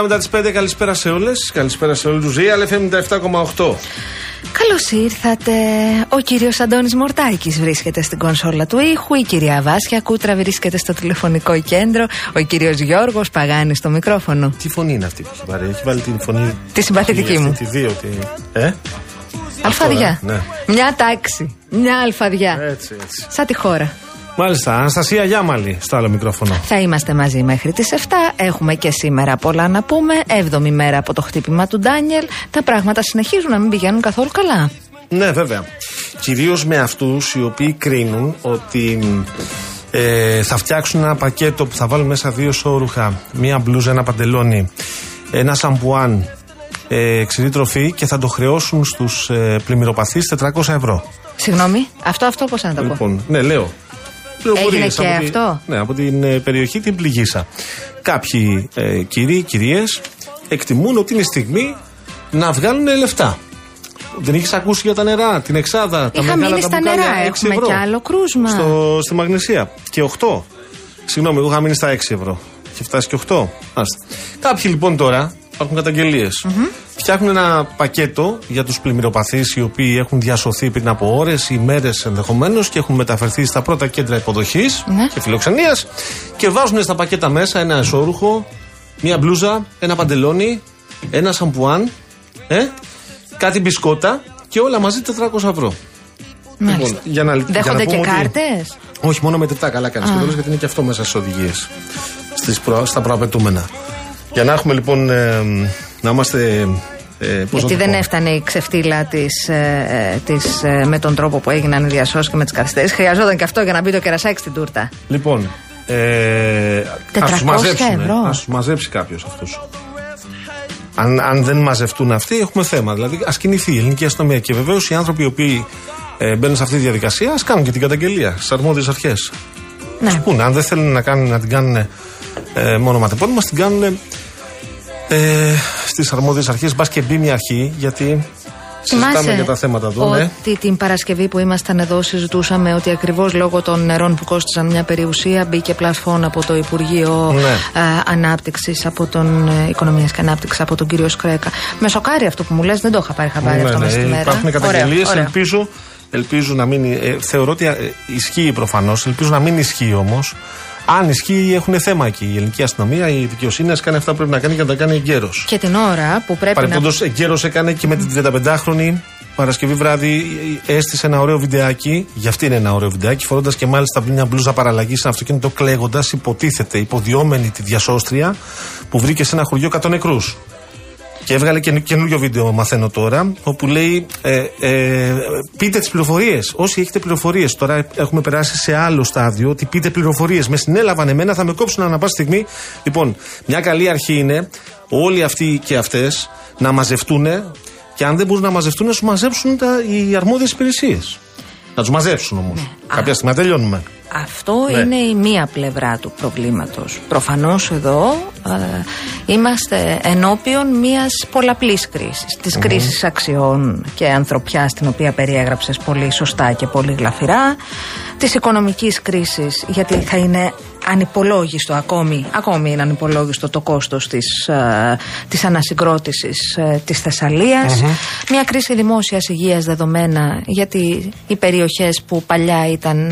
λεπτά μετά τις 5, καλησπέρα σε όλες. Καλησπέρα σε όλους του Real FM 97,8. Καλώς ήρθατε. Ο κύριος Αντώνης Μορτάκης βρίσκεται στην κονσόλα του ήχου. Η κυρία Βάσια Κούτρα βρίσκεται στο τηλεφωνικό κέντρο. Ο κύριος Γιώργος Παγάνη στο μικρόφωνο. Τι φωνή είναι αυτή που έχει πάρει, έχει βάλει την φωνή. Τη συμπαθητική αυτή, μου. Τη δύο, τη. Ε; Αλφαδιά. ναι. Μια τάξη. Μια αλφαδιά. Έτσι, έτσι. Σαν τη χώρα. Μάλιστα, Αναστασία Γιάμαλη στο άλλο μικρόφωνο. Θα είμαστε μαζί μέχρι τις 7. Έχουμε και σήμερα πολλά να πούμε. Έβδομη μέρα από το χτύπημα του Ντάνιελ. Τα πράγματα συνεχίζουν να μην πηγαίνουν καθόλου καλά. Ναι, βέβαια. Κυρίως με αυτούς οι οποίοι κρίνουν ότι ε, θα φτιάξουν ένα πακέτο που θα βάλουν μέσα δύο σόρουχα, μία μπλούζα, ένα παντελόνι, ένα σαμπουάν, ε, ξηρή τροφή και θα το χρεώσουν στους ε, πλημμυροπαθείς 400 ευρώ. Συγγνώμη, αυτό, αυτό πώς να το πω; Λοιπόν, ναι, λέω. Πληροφορίες και από τη- αυτό; ναι, από την ε, περιοχή την πληγήσα. Κάποιοι ε, κύριοι, κυρίες, εκτιμούν ότι είναι στιγμή να βγάλουν λεφτά. Δεν έχει ακούσει για τα νερά, την εξάδα, τα Είχα μεγάλα μείνει τα στα μπουκάλια, νερά. 6 Έχουμε ευρώ. κι άλλο κρούσμα. Στο, στη Μαγνησία. Και 8. Συγγνώμη, εγώ είχα μείνει στα 6 ευρώ. Και φτάσει και 8. Άστε. Κάποιοι λοιπόν τώρα, υπάρχουν καταγγελίες, Φτιάχνουν ένα πακέτο για τους πλημμυροπαθείς οι οποίοι έχουν διασωθεί πριν από ώρες ή μέρες ενδεχομένως και έχουν μεταφερθεί στα πρώτα κέντρα υποδοχής Ναι. και φιλοξενίας και βάζουν στα πακέτα μέσα ένα εσώρουχο, μία μπλούζα, ένα παντελόνι, ένα σαμπουάν, ε, κάτι μπισκότα και όλα μαζί 400 ευρώ. Μάλιστα. Λοιπόν, για να, για να Δέχονται και πούμε ότι- κάρτες; Όχι, μόνο μετρητά καλά κάνεις. Και το λες γιατί είναι και αυτό μέσα στις οδηγίες. Στα προαπαιτούμενα. Για να έχουμε λοιπόν. ε, να είμαστε. Ε, πώς να Γιατί το δεν πω; έφτανε η ξεφτύλα της, ε, ε, της, ε, με τον τρόπο που έγιναν οι διασώσεις και με τις καθυστερήσεις. Χρειαζόταν και αυτό για να μπει το κερασάκι στην τούρτα. Λοιπόν. Ε, 400 ας τους μαζέψουν, ευρώ. ας τους μαζέψει κάποιος αυτούς. Αν, αν δεν μαζευτούν αυτοί, έχουμε θέμα. Δηλαδή, ας κινηθεί η ελληνική αστυνομία. Και βεβαίως οι άνθρωποι οι οποίοι ε, μπαίνουν σε αυτή τη διαδικασία, ας κάνουν και την καταγγελία στις αρμόδιες αρχές. Ναι. Σου πούνε, αν δεν θέλουν να, κάνουν, να την κάνουν ε, μόνο ματεπώνυμα, την κάνουν ε, στις αρμόδιες αρχές. Μπας και μπει μια αρχή, γιατί συζητάμε για τα θέματα εδώ. Ναι. ότι την Παρασκευή που ήμασταν εδώ συζητούσαμε ότι ακριβώς λόγω των νερών που κόστησαν μια περιουσία μπήκε πλαφόν από το Υπουργείο Ναι. ε, Ανάπτυξης, από τον ε, Οικονομίας και Ανάπτυξης, από τον κύριο Σκρέκα. Με σοκάρει αυτό που μου λες, δεν το είχα πάρει χαμπάρι αυτό μέσα στη μέρα. Ναι, Υπάρχουν Ωραίο, καταγγελίες. ωραίο. Ελπίζω, ελπίζω να μην. Ε, θεωρώ ότι ε, ισχύει προφανώς. Ελπίζω να μην ισχύει όμως. Αν ισχύει, έχουν θέμα εκεί. Η ελληνική αστυνομία, η δικαιοσύνη, α κάνει αυτά που πρέπει να κάνει και να τα κάνει εγκαίρως. Και την ώρα που πρέπει να... Παρεμπιπτόντως, εγκαίρως έκανε και με την 35χρονη Παρασκευή βράδυ. ε, Έστησε ένα ωραίο βιντεάκι. Γι' αυτή είναι ένα ωραίο βιντεάκι. Φορώντας και μάλιστα μια μπλούζα παραλλαγής σε ένα αυτοκίνητο, κλαίγοντας, υποτίθεται, υποδιόμενη τη διασώστρια που βρήκε σε ένα χωριό 100 νεκρούς. Και έβγαλε και καινούριο βίντεο, μαθαίνω τώρα, όπου λέει: ε, ε, Πείτε τις πληροφορίες. Όσοι έχετε πληροφορίες, τώρα έχουμε περάσει σε άλλο στάδιο, ότι πείτε πληροφορίες. Με συνέλαβαν εμένα, θα με κόψουν ανά πάση στιγμή. Λοιπόν, μια καλή αρχή είναι όλοι αυτοί και αυτές να μαζευτούν και αν δεν μπορούν να μαζευτούν, να σου μαζέψουν τα, οι αρμόδιες υπηρεσίες. Να τους μαζέψουν όμως. Κάποια στιγμή να τελειώνουμε. Αυτό Ναι. είναι η μία πλευρά του προβλήματος. Προφανώς εδώ ε, είμαστε ενώπιον μιας πολλαπλής κρίσης. Της κρίσης αξιών και ανθρωπιάς την οποία περιέγραψες πολύ σωστά και πολύ γλαφυρά. Της οικονομικής κρίσης γιατί θα είναι ανυπολόγιστο ακόμη, ακόμη είναι ανυπολόγιστο το κόστος της, ε, της ανασυγκρότησης ε, της θεσσαλιας Μια κρίση δημόσιας υγείας δεδομένα γιατί οι περιοχές που παλιά ήταν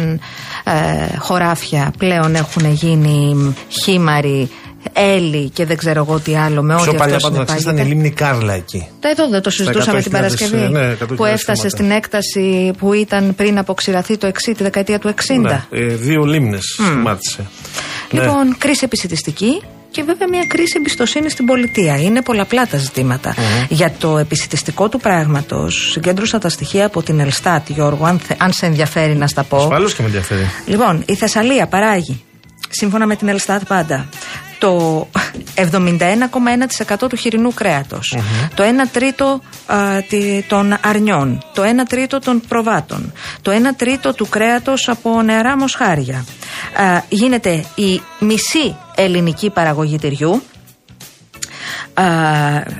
ε, χωράφια πλέον έχουν γίνει χήμαροι, έλλη και δεν ξέρω εγώ τι άλλο με ό,τι Πιο παλιά αυτό πάντως να ξέρεις, ήταν η συνεπάγεται. λίμνη Κάρλα εκεί. Τα Εδώ δεν το συζητούσαμε την 100.000, Παρασκευή ναι, 100.000 που έφτασε θέματα. στην έκταση που ήταν πριν αποξηραθεί το 60, τη δεκαετία του 60. Ναι, ε, δύο λίμνες σχημάτισε. Ναι. Λοιπόν, κρίση επισητιστική και βέβαια μια κρίση εμπιστοσύνη στην πολιτεία. Είναι πολλαπλά τα ζητηματα Για το επισητιστικό του πράγματος, συγκέντρωσα τα στοιχεία από την Ελστάτ, Γιώργο, αν, θε- αν σε ενδιαφέρει να στα πω. Ασφαλώς και με ενδιαφέρει. Λοιπόν, η Θεσσαλία παράγει, σύμφωνα με την Ελστάτ πάντα, το 71,1% του χοιρινού κρέατος, το 1 τρίτο α, τη- των αρνιών, το 1 τρίτο των προβάτων, το 1 τρίτο του κρέατος από νεαρά μοσχάρια. Α, γίνεται η μισή ελληνική παραγωγή τυριού, Α,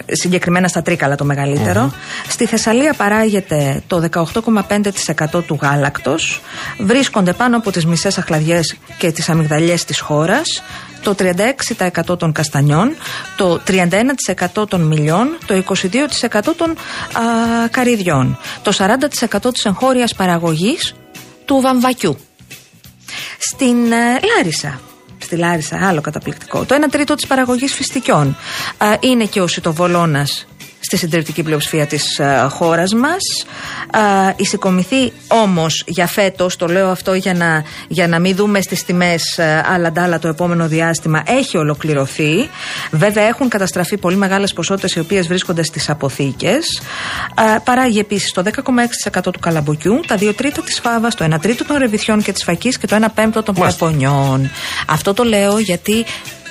συγκεκριμένα στα Τρίκαλα το μεγαλυτερο Στη Θεσσαλία παράγεται το 18,5% του γάλακτος. Βρίσκονται πάνω από τις μισές αχλαδιές και τις αμυγδαλιές της χώρας. Το 36% των καστανιών, το 31% των μιλιών, το 22% των α, καρυδιών, το 40% της εγχώριας παραγωγής του βαμβακιού. Στην ε, Λάρισα. Στη Λάρισα, άλλο καταπληκτικό. Το 1 τρίτο της παραγωγής φυστικιών ε, είναι και ο σιτοβολώνας στη συντριπτική πλειοψηφία της ε, χώρας μας. Ε, η συγκομιθή όμως για φέτος, το λέω αυτό για να, για να μην δούμε στις τιμές ε, άλλα ντάλα το επόμενο διάστημα, έχει ολοκληρωθεί. Βέβαια, έχουν καταστραφεί πολύ μεγάλες ποσότητες οι οποίες βρίσκονται στις αποθήκες. Ε, παράγει επίσης το 10,6% του καλαμποκιού, τα 2 τρίτα της φάβας, το 1 τρίτο των ρεβιθιών και της φακής και το 1 πέμπτο των Μάλιστα. πεπονιών. Αυτό το λέω γιατί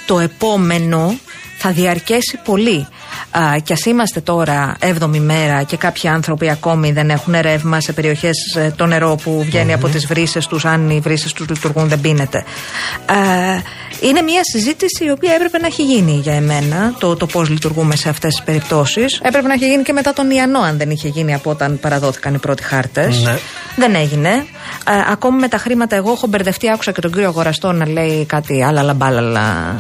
το επόμενο θα διαρκέσει πολύ. Α, κι ας είμαστε τώρα 7η μέρα και κάποιοι άνθρωποι ακόμη δεν έχουν ρεύμα σε περιοχές το νερό που βγαίνει από τις βρύσες τους, αν οι βρύσες τους λειτουργούν, δεν πίνεται. Α, είναι μια συζήτηση η οποία έπρεπε να έχει γίνει για εμένα, το, το πώς λειτουργούμε σε αυτές τις περιπτώσεις. Έπρεπε να έχει γίνει και μετά τον Ιαννό, αν δεν είχε γίνει από όταν παραδόθηκαν οι πρώτοι χάρτες. Ναι. Δεν έγινε. Ε, ακόμη με τα χρήματα, εγώ έχω μπερδευτεί. Άκουσα και τον κύριο Αγοραστό να λέει κάτι άλλα λαμπάλαλα.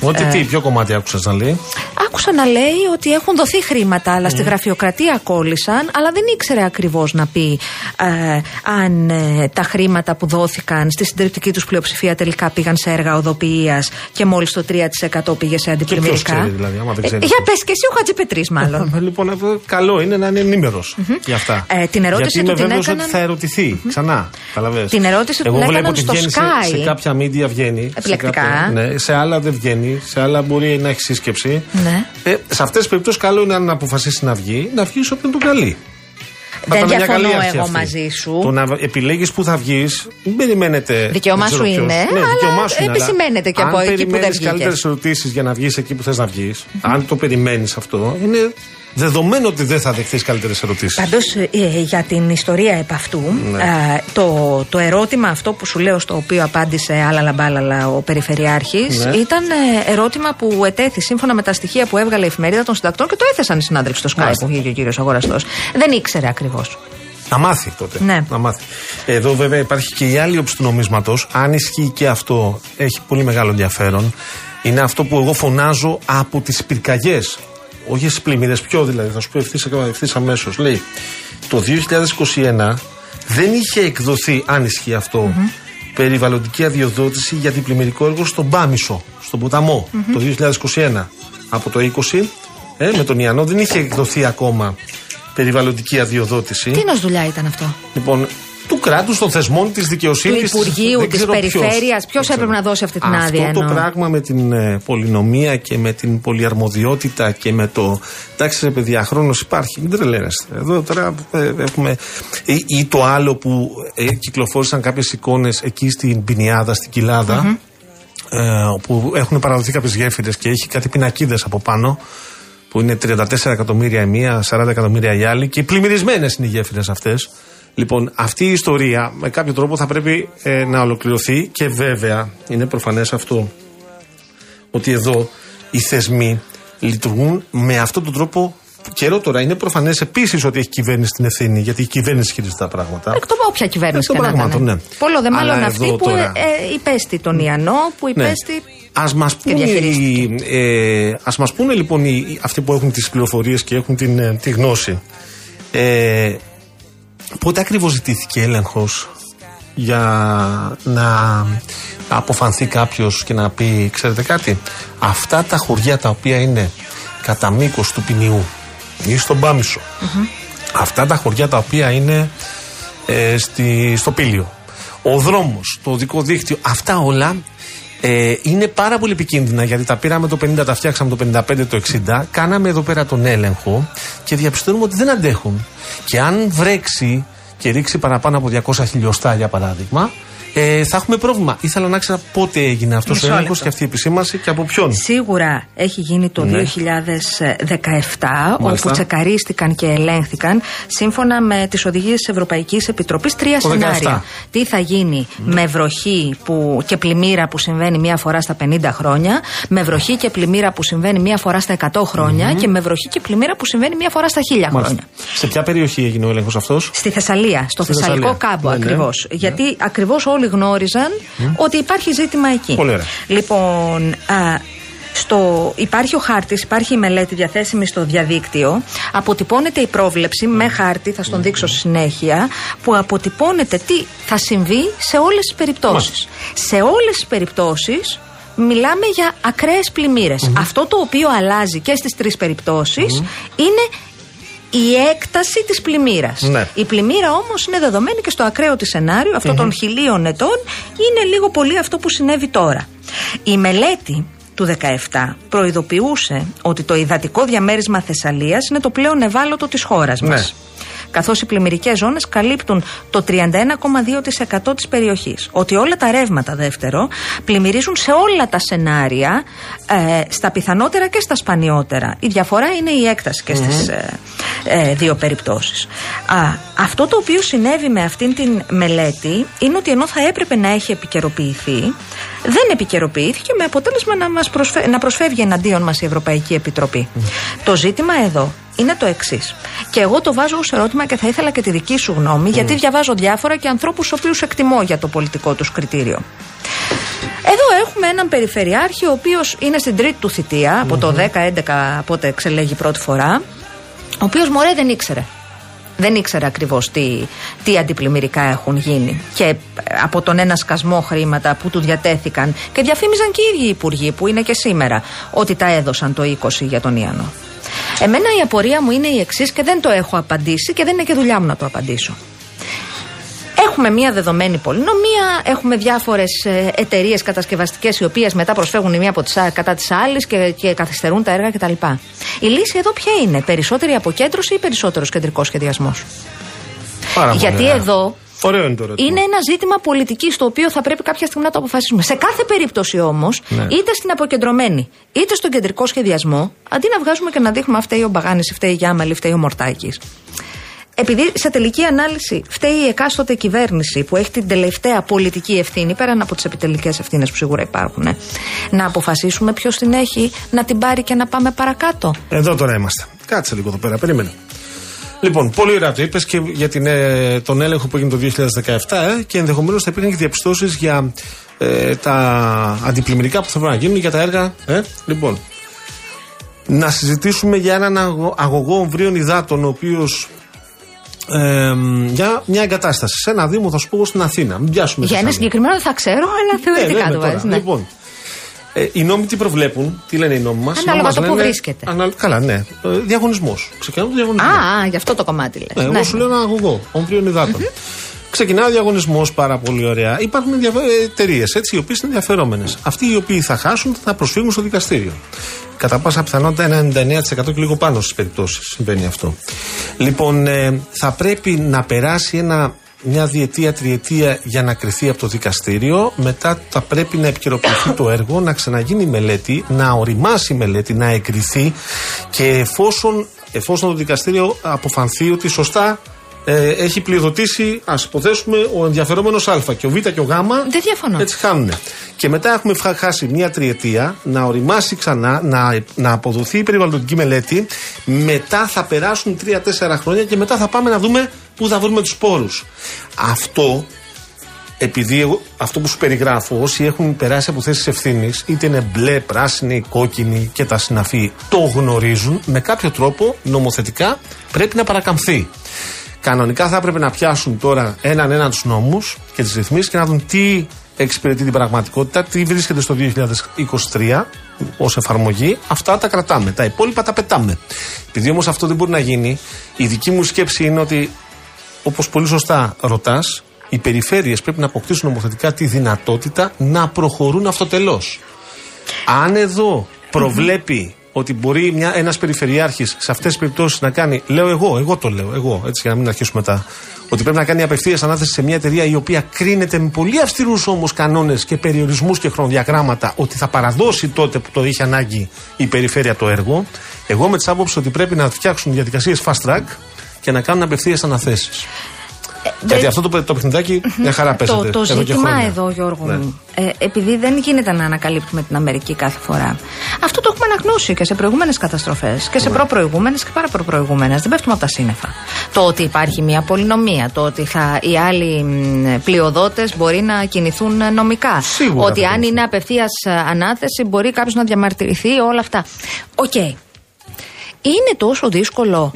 Ότι Ε, τι, ποιο κομμάτι άκουσα να λέει; Άκουσα να λέει ότι έχουν δοθεί χρήματα, αλλά στη γραφειοκρατία κόλλησαν, αλλά δεν ήξερε ακριβώς να πει ε, αν ε, τα χρήματα που δόθηκαν στη συντριπτική τους πλειοψηφία τελικά πήγαν σε έργα οδοποιίας και μόλις το 3% πήγε σε αντιπλημμυρικά. ξέρει, δηλαδή, άμα δεν Ε, ξέρεις για αυτό. πες και εσύ ο Χατζηπετρή, μάλλον. λοιπόν, αυτό καλό είναι να είναι ενήμερος για αυτά. Ε, την ερώτηση Γιατί του είμαι την βέβαιος έκαναν- ότι θα ερωτηθεί ξανά. Καταλαβες. Την ερώτηση του Εγώ την βλέπω έκαναν ότι στο βγαίνει σε, Sky. σε κάποια media βγαίνει. Επιλεκτικά. Σε, κάποια, ναι, σε άλλα δεν βγαίνει. Σε άλλα μπορεί να έχει σύσκεψη. Ναι. Ε, σε αυτές τις περιπτώσεις, καλό είναι αν αποφασίσεις να βγει, να βγεις όποιον τον καλεί. Θα Δεν ήταν μια διαφωνώ καλή αρχή εγώ αυτή. μαζί σου. Το να επιλέγεις που θα βγεις, μην περιμένετε. Δικαίωμά δεν ξέρω σου ποιος. είναι, Ναι, αλλά δικαίωμά σου είναι, αλλά επισημαίνεται και από αν εκεί που δεν περιμένεις βγήκες. καλύτερε ερωτήσεις για να βγεις εκεί που θες να βγεις, αν το περιμένεις αυτό, είναι δεδομένο ότι δεν θα δεχθείς καλύτερες ερωτήσεις. Πάντως για την ιστορία επ' αυτού, Ναι. ε, το, το ερώτημα αυτό που σου λέω, στο οποίο απάντησε άλλα μπάλαλα ο Περιφερειάρχης, Ναι. ήταν ε, ερώτημα που ετέθη σύμφωνα με τα στοιχεία που έβγαλε η εφημερίδα των συντακτών και το έθεσαν οι συνάδελφοι στο Sky Μάλιστα. που βγήκε ο κύριος Αγοραστός. Δεν ήξερε ακριβώς. Να μάθει τότε. Ναι. Να μάθει. Εδώ βέβαια υπάρχει και η άλλη όψη του νομίσματος. Αν ισχύει και αυτό, έχει πολύ μεγάλο ενδιαφέρον. Είναι αυτό που εγώ φωνάζω από τις πυρκαγιές. Όχι στις πλημμύρες, πιο δηλαδή. Θα σου πω ευθύς αμέσως. Λέει, το 2021 δεν είχε εκδοθεί, αν ισχύει αυτό, περιβαλλοντική αδειοδότηση για την πλημμυρικό έργο στον Πάμισο, στον ποταμο το 2021. Από το 20 ε, με τον Ιαννό δεν είχε εκδοθεί ακόμα περιβαλλοντική αδειοδότηση. Τι νος δουλειά ήταν αυτό; Λοιπόν, του κράτους, των θεσμών, της δικαιοσύνης. Του Υπουργείου, της Περιφέρειας, ποιος έπρεπε να δώσει αυτή την άδεια, Αυτό το εννοώ. πράγμα με την ε, πολυνομία και με την πολυαρμοδιότητα και με το. Εντάξει, ρε παιδιά, χρόνος υπάρχει. Μην τρελαίνεστε. Εδώ τώρα ε, έχουμε. Ή, ή το άλλο που ε, κυκλοφόρησαν κάποιες εικόνες εκεί στην Πινιάδα, στην κοιλαδα ε, όπου έχουν παραδοθεί κάποιες γέφυρες και έχει κάτι πινακίδες από πάνω που είναι 34 εκατομμύρια η μία, 40 εκατομμύρια η άλλη και πλημμυρισμένες είναι οι γέφυρες αυτές. Λοιπόν, αυτή η ιστορία με κάποιο τρόπο θα πρέπει ε, να ολοκληρωθεί και βέβαια είναι προφανές αυτό ότι εδώ οι θεσμοί λειτουργούν με αυτόν τον τρόπο καιρό τώρα. Είναι προφανές επίσης ότι έχει κυβέρνηση την ευθύνη, γιατί η κυβέρνηση χειρίζεται τα πράγματα. Εκ των όποια κυβέρνηση Εκ και των να πραγμάτων, ήταν. ναι. Πολλό δε μάλλον Αλλά αυτή εδώ που τώρα- ε, ε, υπέστη τον Ιαννό, που Ναι. υπέστη. Ας μας και πούνε, οι, διαχειρίστηκε. ε, ας μας πούνε λοιπόν οι, οι- αυτοί που έχουν τις πληροφορίες και έχουν την, ε, τη γνώση ε, πότε ακριβώς ζητήθηκε έλεγχος για να αποφανθεί κάποιος και να πει ξέρετε κάτι αυτά τα χωριά τα οποία είναι κατά μήκος του ποινιού ή στον παμισο αυτά τα χωριά τα οποία είναι ε, στη, στο Πήλιο. Ο δρόμος, το οδικό δίκτυο, αυτά όλα ε, είναι πάρα πολύ επικίνδυνα γιατί τα πήραμε το 50, τα φτιάξαμε το 55, το 60. Κάναμε εδώ πέρα τον έλεγχο και διαπιστώνουμε ότι δεν αντέχουν. Και αν βρέξει και ρίξει παραπάνω από 200 χιλιοστά για παράδειγμα, ε, θα έχουμε πρόβλημα. Ήθελα να ξέρω πότε έγινε αυτός ο Μισό έλεγχος λεπτό. και αυτή η επισήμανση και από ποιον. Σίγουρα έχει γίνει το Ναι. 2017, Μάλιστα. όπου τσεκαρίστηκαν και ελέγχθηκαν σύμφωνα με τις οδηγίες της Ευρωπαϊκής Επιτροπής τρία Το 17. σενάρια. Τι θα γίνει με βροχή που, και πλημμύρα που συμβαίνει μία φορά στα 50 χρόνια, με βροχή και πλημμύρα που συμβαίνει μία φορά στα 100 χρονια και με βροχή και πλημμύρα που συμβαίνει μία φορά στα 1000 χρόνια. Μάλιστα. Σε ποια περιοχή έγινε ο έλεγχος αυτός, Στη Θεσσαλία, στο Στη Θεσσαλικό Θεσσαλία. κάμπο Ναι, ναι. ακριβώς. Γιατί ακριβώς όλοι γνώριζαν ότι υπάρχει ζήτημα εκεί. Πολύ ωραία. Λοιπόν, α, στο, υπάρχει ο χάρτης, υπάρχει η μελέτη διαθέσιμη στο διαδίκτυο. Αποτυπώνεται η πρόβλεψη με χάρτη, θα στον δείξω στη συνέχεια, που αποτυπώνεται τι θα συμβεί σε όλες τις περιπτώσεις. Σε όλες τις περιπτώσεις μιλάμε για ακραίες Αυτό το οποίο αλλάζει και στις τρεις περιπτώσεις είναι η έκταση της πλημμύρας. Ναι. Η πλημμύρα όμως είναι δεδομένη και στο ακραίο της σενάριο, αυτό των χιλίων ετών, είναι λίγο πολύ αυτό που συνέβη τώρα. Η μελέτη του 17 προειδοποιούσε ότι το υδατικό διαμέρισμα Θεσσαλίας είναι το πλέον ευάλωτο της χώρας μας. Ναι. Καθώς οι πλημμυρικές ζώνες καλύπτουν το 31,2% της περιοχής. Ότι όλα τα ρεύματα, δεύτερο, πλημμυρίζουν σε όλα τα σενάρια, ε, στα πιθανότερα και στα σπανιότερα. Η διαφορά είναι η έκταση και στις ε, ε, δύο περιπτώσεις. Α, αυτό το οποίο συνέβη με αυτήν την μελέτη είναι ότι ενώ θα έπρεπε να έχει επικαιροποιηθεί, δεν επικαιροποιήθηκε με αποτέλεσμα να, μας προσφε- να προσφεύγει εναντίον μας η Ευρωπαϊκή Επιτροπή. Το ζήτημα εδώ είναι το εξής. Και εγώ το βάζω ως ερώτημα και θα ήθελα και τη δική σου γνώμη, γιατί διαβάζω διάφορα και ανθρώπους του οποίους εκτιμώ για το πολιτικό τους κριτήριο. Εδώ έχουμε έναν περιφερειάρχη ο οποίος είναι στην τρίτη του θητεία, από το 10-11 πότε εξελέγει πρώτη φορά, ο οποίος μωρέ δεν ήξερε. Δεν ήξερε ακριβώς τι, τι αντιπλημμυρικά έχουν γίνει. Και ε, από τον ένα σκασμό χρήματα που του διατέθηκαν και διαφήμιζαν και οι ίδιοι οι υπουργοί που είναι και σήμερα ότι τα έδωσαν το 20 για τον Ιαννό. Εμένα η απορία μου είναι η εξής και δεν το έχω απαντήσει και δεν είναι και δουλειά μου να το απαντήσω. Έχουμε μια δεδομένη πολυνομία, έχουμε διάφορες εταιρείες κατασκευαστικές οι οποίες μετά προσφεύγουν η μία από τις, α- κατά τη άλλη και, και καθυστερούν τα έργα κτλ. Η λύση εδώ ποια είναι, περισσότερη αποκέντρωση ή περισσότερος κεντρικός σχεδιασμός; Πάρα πολύ Γιατί ωραία. εδώ Ωραίο είναι το ερώτημα. είναι ένα ζήτημα πολιτικής το οποίο θα πρέπει κάποια στιγμή να το αποφασίσουμε. Σε κάθε περίπτωση όμως, Ναι. είτε στην αποκεντρωμένη είτε στον κεντρικό σχεδιασμό, αντί να βγάζουμε και να δείχνουμε αν φταίει ο Μπαγάνης, φταίει η Γιάμαλη, φταίει ο Μορτάκης. Επειδή σε τελική ανάλυση φταίει η εκάστοτε κυβέρνηση που έχει την τελευταία πολιτική ευθύνη, πέραν από τις επιτελικές ευθύνες που σίγουρα υπάρχουν, ε, να αποφασίσουμε ποιος την έχει, να την πάρει και να πάμε παρακάτω. Εδώ τώρα είμαστε. Κάτσε λίγο εδώ πέρα, περίμενε. Λοιπόν, πολύ ωραία το είπες και για την, ε, τον έλεγχο που έγινε το 2017 ε, και ενδεχομένως θα υπήρχαν και διαπιστώσεις για ε, τα αντιπλημμυρικά που θα πρέπει να γίνουν για τα έργα. Ε. Λοιπόν, να συζητήσουμε για έναν αγω- αγωγό ομβρίων υδάτων, ο οποίος. Για μια εγκατάσταση σε ένα Δήμο, θα σου πω εγώ στην Αθήνα. Μην πιάσουμε Για ένα Θεσσαλονίκη. συγκεκριμένο δεν θα ξέρω, αλλά Ε, θεωρητικά λέμε το τώρα. βάζεις. Ναι. Λοιπόν, ε, οι νόμοι τι προβλέπουν, τι λένε οι νόμοι μας; Ανάλογα το που βρίσκεται. Καλά, ναι. Ε, διαγωνισμός. Ξεκινάμε το διαγωνισμό. Α, α, γι' αυτό το κομμάτι λες. Ναι, Ναι. εγώ σου λέω ένα αγωγό, ομβρίων υδάτων. Ξεκινάει ο διαγωνισμός πάρα πολύ ωραία. Υπάρχουν εταιρείες οι οποίες είναι ενδιαφερόμενες. Αυτοί οι οποίοι θα χάσουν θα προσφύγουν στο δικαστήριο. Κατά πάσα πιθανότητα ένα 99% και λίγο πάνω στις περιπτώσεις συμβαίνει αυτό. Λοιπόν, ε, θα πρέπει να περάσει ένα, μια διετία, τριετία για να κρυθεί από το δικαστήριο. Μετά θα πρέπει να επικαιροποιηθεί το έργο, να ξαναγίνει η μελέτη, να οριμάσει η μελέτη, να εγκριθεί και εφόσον, εφόσον το δικαστήριο αποφανθεί ότι σωστά ε, έχει πλειοδοτήσει, ας υποθέσουμε, ο ενδιαφερόμενος Α και ο Β και ο Γ. Δεν διαφωνώ. Έτσι χάνουν. Και μετά έχουμε φα- χάσει μία τριετία να οριμάσει ξανά, να, να αποδοθεί η περιβαλλοντική μελέτη. Μετά θα περάσουν τρία-τέσσερα χρόνια και μετά θα πάμε να δούμε πού θα βρούμε τους πόρου. Αυτό επειδή εγώ, αυτό που σου περιγράφω, όσοι έχουν περάσει από θέσεις ευθύνης, είτε είναι μπλε, πράσινη, κόκκινη και τα συναφή, το γνωρίζουν, με κάποιο τρόπο νομοθετικά πρέπει να παρακαμφθεί. Κανονικά θα έπρεπε να πιάσουν τώρα έναν έναν τους νόμου και τις ρυθμίσεις και να δουν τι εξυπηρετεί την πραγματικότητα, τι βρίσκεται στο 2023 ως εφαρμογή. Αυτά τα κρατάμε. Τα υπόλοιπα τα πετάμε. Επειδή όμως αυτό δεν μπορεί να γίνει, η δική μου σκέψη είναι ότι όπως πολύ σωστά ρωτάς, οι περιφέρειες πρέπει να αποκτήσουν νομοθετικά τη δυνατότητα να προχωρούν αυτοτελώ. Αν εδώ προβλέπει ότι μπορεί μια, ένας περιφερειάρχης σε αυτές τις περιπτώσεις να κάνει, λέω εγώ, εγώ το λέω, εγώ, έτσι για να μην αρχίσουμε μετά, ότι πρέπει να κάνει απευθείας ανάθεση σε μια εταιρεία η οποία κρίνεται με πολύ αυστηρούς όμως κανόνες και περιορισμούς και χρονοδιαγράμματα ότι θα παραδώσει τότε που το είχε ανάγκη η περιφέρεια το έργο. Εγώ με τις άποψη ότι πρέπει να φτιάξουν διαδικασίες fast track και να κάνουν απευθείας αναθέσεις. Γιατί αυτό το, το παιχνιδάκι μια χαρά παίζεται. Το, το εδώ και ζήτημα χρόνια. εδώ, Γιώργο Ναι. μου, ε, επειδή δεν γίνεται να ανακαλύπτουμε την Αμερική κάθε φορά. Αυτό το έχουμε αναγνώσει και σε προηγούμενες καταστροφές και Ναι. σε προπροηγούμενες και παραπροπροηγούμενες. Δεν πέφτουμε από τα σύννεφα. Το ότι υπάρχει μια πολυνομία, το ότι θα, οι άλλοι πλειοδότες μπορεί να κινηθούν ε, νομικά. Σίγουρα ότι θα αν κινηθούν. είναι απευθείας ανάθεση μπορεί κάποιος να διαμαρτυρηθεί, όλα αυτά. Οκ. Είναι τόσο δύσκολο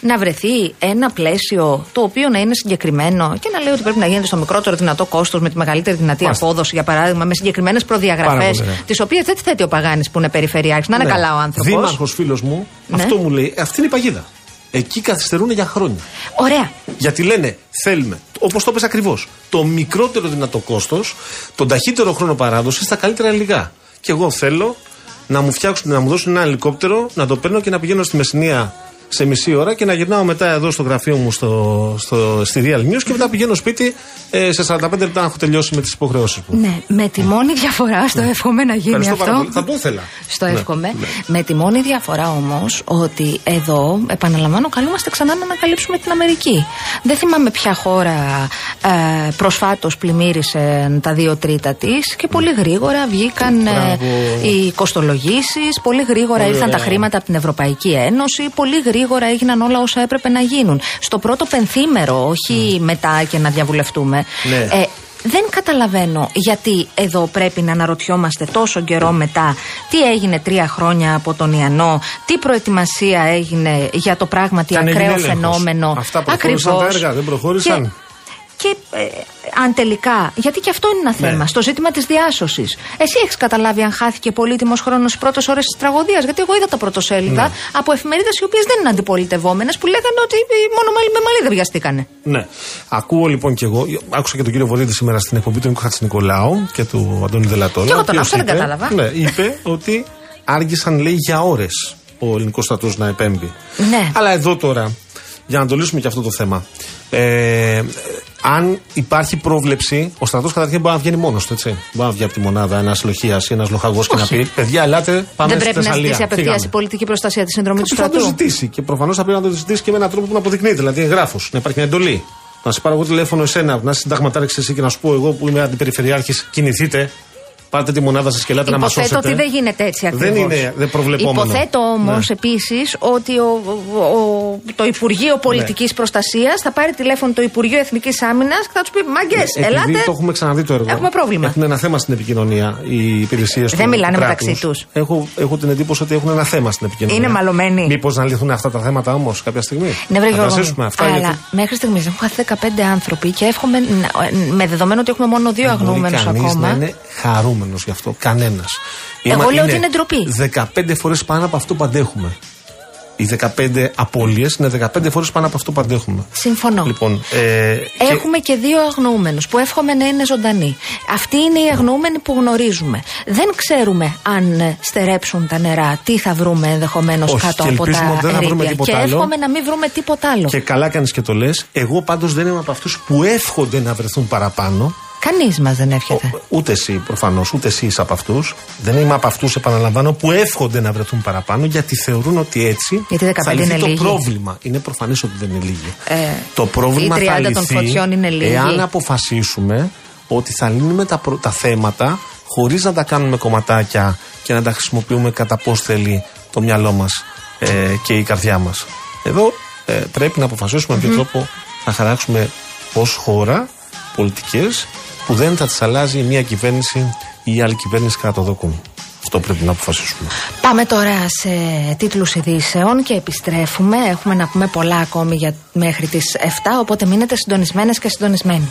να βρεθεί ένα πλαίσιο το οποίο να είναι συγκεκριμένο και να λέει ότι πρέπει να γίνεται στο μικρότερο δυνατό κόστος με τη μεγαλύτερη δυνατή Μάλιστα. απόδοση, για παράδειγμα, με συγκεκριμένες Πάρα προδιαγραφές, πολύ ωραία. τις οποίες δεν τις θέτει ο Παγάνης που είναι περιφερειάρχης. Να είναι Ναι. καλά ο άνθρωπος. Δήμαρχος φίλος μου, Ναι. αυτό μου λέει, αυτή είναι η παγίδα. Εκεί καθυστερούν για χρόνια. Ωραία. Γιατί λένε, θέλουμε, όπως το πες ακριβώς, το μικρότερο δυνατό κόστος, τον ταχύτερο χρόνο παράδοσης στα καλύτερα υλικά. Και εγώ θέλω να μου φτιάξουν, να μου δώσουν ένα ελικόπτερο, να το παίρνω και να πηγαίνω στη Μεσσηνία σε μισή ώρα και να γυρνάω μετά εδώ στο γραφείο μου στο, στο, στη Real News και μετά πηγαίνω σπίτι ε, σε 45 λεπτά να έχω τελειώσει με τις υποχρεώσεις μου. Ναι, με τη μόνη διαφορά στο εύχομαι να γίνει Ευχαριστώ πάρα αυτό. πολύ. Θα το ήθελα. Στο Ναι, εύχομαι. ναι. Με τη μόνη διαφορά όμως ότι εδώ, επαναλαμβάνω, καλούμαστε ξανά να ανακαλύψουμε την Αμερική. Δεν θυμάμαι ποια χώρα ε, προσφάτως πλημμύρισε τα δύο τρίτα της και πολύ γρήγορα βγήκαν ε, Μπράβο. οι κοστολογήσεις, πολύ γρήγορα Πολύ ήρθαν τα ωραία. χρήματα από την Ευρωπαϊκή Ένωση, πολύ γρήγορα γρήγορα έγιναν όλα όσα έπρεπε να γίνουν. Στο πρώτο πενθήμερο, όχι μετά και να διαβουλευτούμε. Ναι. Ε, δεν καταλαβαίνω γιατί εδώ πρέπει να αναρωτιόμαστε τόσο καιρό μετά τι έγινε τρία χρόνια από τον Ιαννό, τι προετοιμασία έγινε για το πράγματι Και αν έγινε ακραίο έλεγχος. φαινόμενο. Αυτά προχώρησαν τα έργα, δεν προχώρησαν; Και, και ε, αν τελικά, γιατί και αυτό είναι ένα Ναι. θέμα, στο ζήτημα της διάσωσης. Εσύ έχεις καταλάβει αν χάθηκε πολύτιμος χρόνος στις πρώτες ώρες της τραγωδίας. Γιατί εγώ είδα τα πρωτοσέλιδα Ναι. από εφημερίδες οι οποίες δεν είναι αντιπολιτευόμενες που λέγανε ότι οι μόνο μέλη με μαλλί δεν βιαστήκανε. Ναι. Ακούω λοιπόν και εγώ, άκουσα και τον κύριο Βορύδη σήμερα στην εκπομπή του Νίκο Χατζηνικολάου και του Αντώνη Δελατόλα. Και εγώ ο τον οποίος άκουσα, δεν είπε- κατάλαβα. Ναι, είπε ότι άργησαν λέει για ώρες ο ελληνικός στρατός να επέμβει. Ναι. Αλλά εδώ τώρα, για να το λύσουμε και αυτό το θέμα. Ε, αν υπάρχει πρόβλεψη, ο στρατός καταρχήν μπορεί να βγαίνει μόνος του, έτσι. Μπορεί να βγει από τη μονάδα ένας λοχεία ή ένας λοχαγός και να Όχι. πει: Παιδιά, ελάτε, πάμε δεν στη πρέπει να Θεσσαλία. ζητήσει απευθείας Φύγαμε. η πολιτική προστασία της συνδρομής του Κάποιος θα το στρατού. ζητήσει. Και προφανώς θα πρέπει να το ζητήσει και με έναν τρόπο που να αποδεικνύεται. Δηλαδή εγγράφος, να υπάρχει μια εντολή. Να σε πάρω εγώ τηλέφωνο εσένα, να συνταγματάρεξε εσύ και να σου πω εγώ που είμαι αντιπεριφερειάρχης, κινηθείτε. Πάτε τη μονάδα σα και ελάτε να μας Υποθέτω σώσετε. ότι δεν γίνεται έτσι ακριβώς. Δεν είναι δεν προβλεπόμενο. Υποθέτω όμως Ναι. επίσης ότι ο, ο- ο- το Υπουργείο Πολιτικής Ναι. Προστασίας θα πάρει τηλέφωνο το Υπουργείο Εθνικής Άμυνας και θα τους πει Μαγκέ, Επειδή ελάτε. το έχουμε ξαναδεί το έργο. Έχουμε πρόβλημα. Έχουν ένα θέμα στην επικοινωνία οι υπηρεσίες του. Δεν μιλάνε κράτους. μεταξύ τους. Έχω, έχω την εντύπωση ότι έχουν ένα θέμα στην επικοινωνία. Είναι μαλωμένοι. Μήπως να λυθούν αυτά τα θέματα όμως κάποια στιγμή; Ναι, βρε Να Γιώργο. τα μου. ζήσουμε αυτά. Αλλά γιατί μέχρι στιγμής έχουν χαθεί 15 άνθρωποι και εύχομαι, να- με δεδομένο ότι έχουμε μόνο δύο Δεν μπορεί αγνοούμενους κανείς ακόμα. να είναι χαρούμενο γι' αυτό. Κανένας. Εγώ λέω ότι είναι ντροπή. 15 φορές πάνω από αυτό που αντέχουμε. Οι 15 απώλειες είναι 15 φορές πάνω από αυτό που αντέχουμε. Συμφωνώ. Λοιπόν, ε, και- Έχουμε και δύο αγνοούμενους που εύχομαι να είναι ζωντανοί. Αυτοί είναι οι αγνοούμενοι που γνωρίζουμε. Δεν ξέρουμε αν ε, στερέψουν τα νερά, τι θα βρούμε ενδεχομένως Όχι, κάτω και από ελπίζουμε τα ότι δεν θα βρούμε ερήπια. τίποτα Και άλλο. εύχομαι να μην βρούμε τίποτα άλλο. Και καλά κάνεις και το λες. Εγώ πάντως δεν είμαι από αυτούς που εύχονται να βρεθούν παραπάνω. Κανείς μας δεν εύχεται. Ο- ούτε εσύ προφανώς, ούτε εσύ είσαι από αυτούς. Δεν είμαι από αυτούς, επαναλαμβάνω, που εύχονται να βρεθούν παραπάνω γιατί θεωρούν ότι έτσι Γιατί 15 θα λυθεί είναι το λίγοι. πρόβλημα. Είναι προφανές ότι δεν είναι λίγοι. Ε, το πρόβλημα οι 30 θα των λυθεί φωτιών είναι λίγοι. εάν αποφασίσουμε ότι θα λύνουμε τα, προ- τα θέματα χωρίς να τα κάνουμε κομματάκια και να τα χρησιμοποιούμε κατά πώς θέλει το μυαλό μας ε, και η καρδιά μας. Εδώ ε, πρέπει να αποφασίσουμε με ποιο τρόπο θα χαράξουμε ως χώρα πολιτικές που δεν θα τι αλλάζει μια κυβέρνηση ή η άλλη κυβέρνηση κατά το δοκούν. Αυτό πρέπει να αποφασίσουμε. Πάμε τώρα σε τίτλους ειδήσεων και επιστρέφουμε. Έχουμε να πούμε πολλά ακόμη για μέχρι τις 7, οπότε μείνετε συντονισμένες και συντονισμένοι.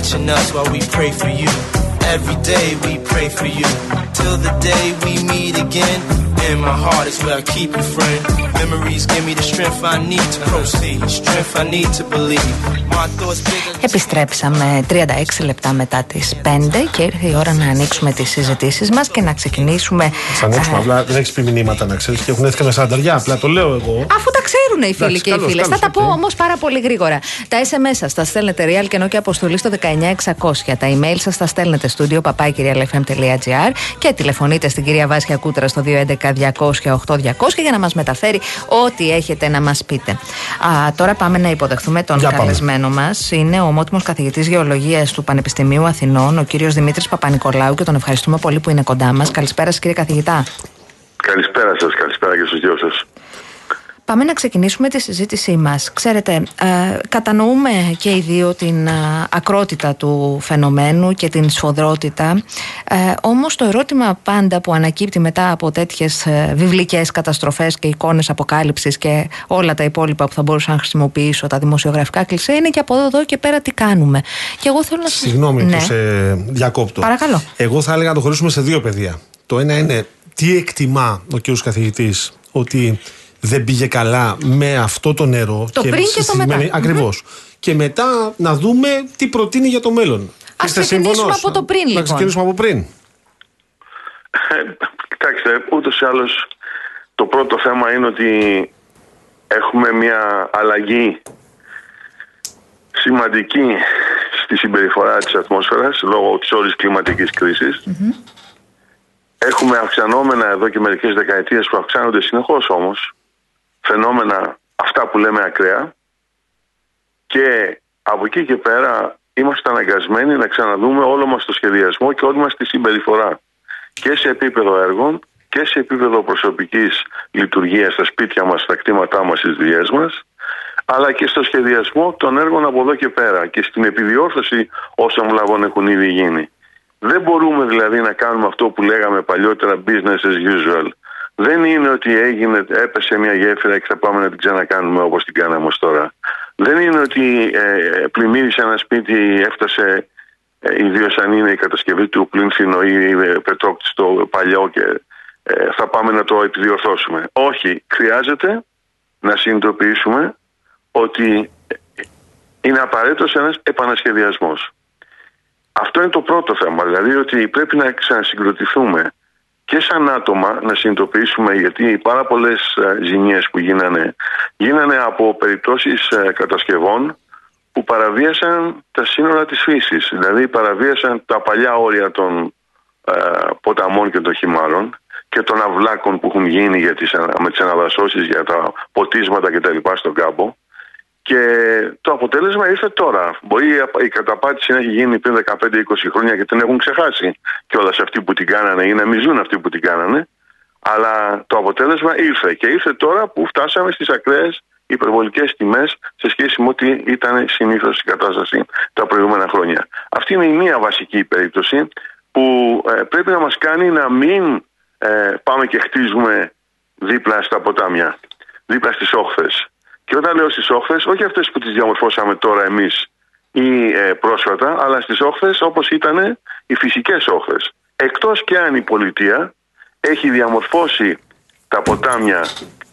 Watching us while we pray for you. Every day we pray for you. Till the day we meet again, In my heart is where I keep you, friend. Memories give me the strength I need to proceed. Strength I need to believe. My thoughts Big I. Επιστρέψαμε 36 λεπτά μετά τις 5 και ήρθε η ώρα να ανοίξουμε τις συζητήσεις μας και να ξεκινήσουμε. Θα ανοίξουμε. ε, Απλά δεν έχεις πει μηνύματα να ξέρεις και έχουν έρθει και με σανταριά. Απλά το λέω εγώ. Αφού τα ξέρουν οι φίλοι Εντάξει, και οι καλώς, φίλες. Θα καλώς, τα πω οκ. όμως πάρα πολύ γρήγορα. Τα SMS σας τα στέλνετε real και ενώ και αποστολή στο 19600. Τα email σας τα στέλνετε στο studio papakirialfm.gr και τηλεφωνείτε στην κυρία Βάσια Κούτρα στο 211-200-8200 για να μας μεταφέρει ό,τι έχετε να μας πείτε. Α, τώρα πάμε να υποδεχθούμε τον Για πάμε. καλεσμένο μας. Είναι ο ομότιμος καθηγητής Γεωλογίας του Πανεπιστημίου Αθηνών, ο κύριος Δημήτρης Παπα-Νικολάου και τον ευχαριστούμε πολύ που είναι κοντά μας. Καλησπέρα, σας, κύριε καθηγητά. Καλησπέρα σας, καλησπέρα και στους δυο σας. Πάμε να ξεκινήσουμε τη συζήτησή μας. Ξέρετε, ε, κατανοούμε και οι δύο την ε, ακρότητα του φαινομένου και την σφοδρότητα. Ε, όμως το ερώτημα πάντα που ανακύπτει μετά από τέτοιες ε, βιβλικές καταστροφές και εικόνες αποκάλυψης και όλα τα υπόλοιπα που θα μπορούσα να χρησιμοποιήσω, τα δημοσιογραφικά κλισέ, είναι και από εδώ και πέρα τι κάνουμε. Και εγώ θέλω να σας- Συγγνώμη Ναι. που σε διακόπτω. Παρακαλώ. Εγώ θα έλεγα να το χωρίσουμε σε δύο πεδία. Το ένα είναι τι εκτιμά ο κ. καθηγητής ότι δεν πήγε καλά με αυτό το νερό. Το πριν και το μετά. Ακριβώς. Και μετά να δούμε τι προτείνει για το μέλλον. Ας Είστε ξεκινήσουμε σύμφωνος; από το πριν, Να λοιπόν. ξεκινήσουμε από πριν. Ε, κοιτάξτε, ούτως ή άλλως το πρώτο θέμα είναι ότι έχουμε μια αλλαγή σημαντική στη συμπεριφορά της ατμόσφαιρας λόγω της όλης κλιματικής κρίσης. Έχουμε αυξανόμενα εδώ και μερικές δεκαετίες που αυξάνονται συνεχώς όμως φαινόμενα αυτά που λέμε ακραία και από εκεί και πέρα είμαστε αναγκασμένοι να ξαναδούμε όλο μας το σχεδιασμό και όλη μας τη συμπεριφορά και σε επίπεδο έργων και σε επίπεδο προσωπικής λειτουργίας στα σπίτια μας, στα κτήματά μας, στις δουλειές μας αλλά και στο σχεδιασμό των έργων από εδώ και πέρα και στην επιδιόρθωση όσων βλαβών έχουν ήδη γίνει. Δεν μπορούμε δηλαδή να κάνουμε αυτό που λέγαμε παλιότερα business as usual. Δεν είναι ότι έγινε, έπεσε μια γέφυρα και θα πάμε να την ξανακάνουμε όπως την κάναμε ως τώρα. Δεν είναι ότι ε, πλημμύρισε ένα σπίτι, έφτασε ε, ιδίως αν είναι η κατασκευή του πλήνθινο ή ε, πετρόκτιστο παλιό και ε, θα πάμε να το επιδιορθώσουμε. Όχι, χρειάζεται να συνειδητοποιήσουμε ότι είναι απαραίτητος ένας επανασχεδιασμός. Αυτό είναι το πρώτο θέμα, δηλαδή ότι πρέπει να ξανασυγκροτηθούμε και σαν άτομα να συνειδητοποιήσουμε γιατί πάρα πολλές ε, ζημιές που γίνανε γίνανε από περιπτώσεις ε, κατασκευών που παραβίασαν τα σύνορα της φύσης, δηλαδή παραβίασαν τα παλιά όρια των ε, ποταμών και των χυμάρων και των αυλάκων που έχουν γίνει για τις, ανα- με τις αναδασώσεις για τα ποτίσματα κτλ. στον κάμπο και το αποτέλεσμα ήρθε τώρα. Μπορεί η καταπάτηση να έχει γίνει πριν 15-20 χρόνια και την έχουν ξεχάσει κιόλας αυτοί που την κάνανε ή να μην ζουν αυτοί που την κάνανε. Αλλά το αποτέλεσμα ήρθε. Και ήρθε τώρα που φτάσαμε στις ακραίες υπερβολικές τιμές σε σχέση με ό,τι ήταν συνήθως η κατάσταση τα προηγούμενα χρόνια. Αυτή είναι η μία βασική περίπτωση που ε, πρέπει να μας κάνει να μην ε, πάμε και χτίζουμε δίπλα στα ποτάμια, δίπλα στις όχθες. Και όταν λέω στις όχθες, όχι αυτές που τις διαμορφώσαμε τώρα εμείς ή ε, πρόσφατα, αλλά στις όχθες όπως ήταν οι φυσικές όχθες. Εκτός και αν η πολιτεία έχει διαμορφώσει τα ποτάμια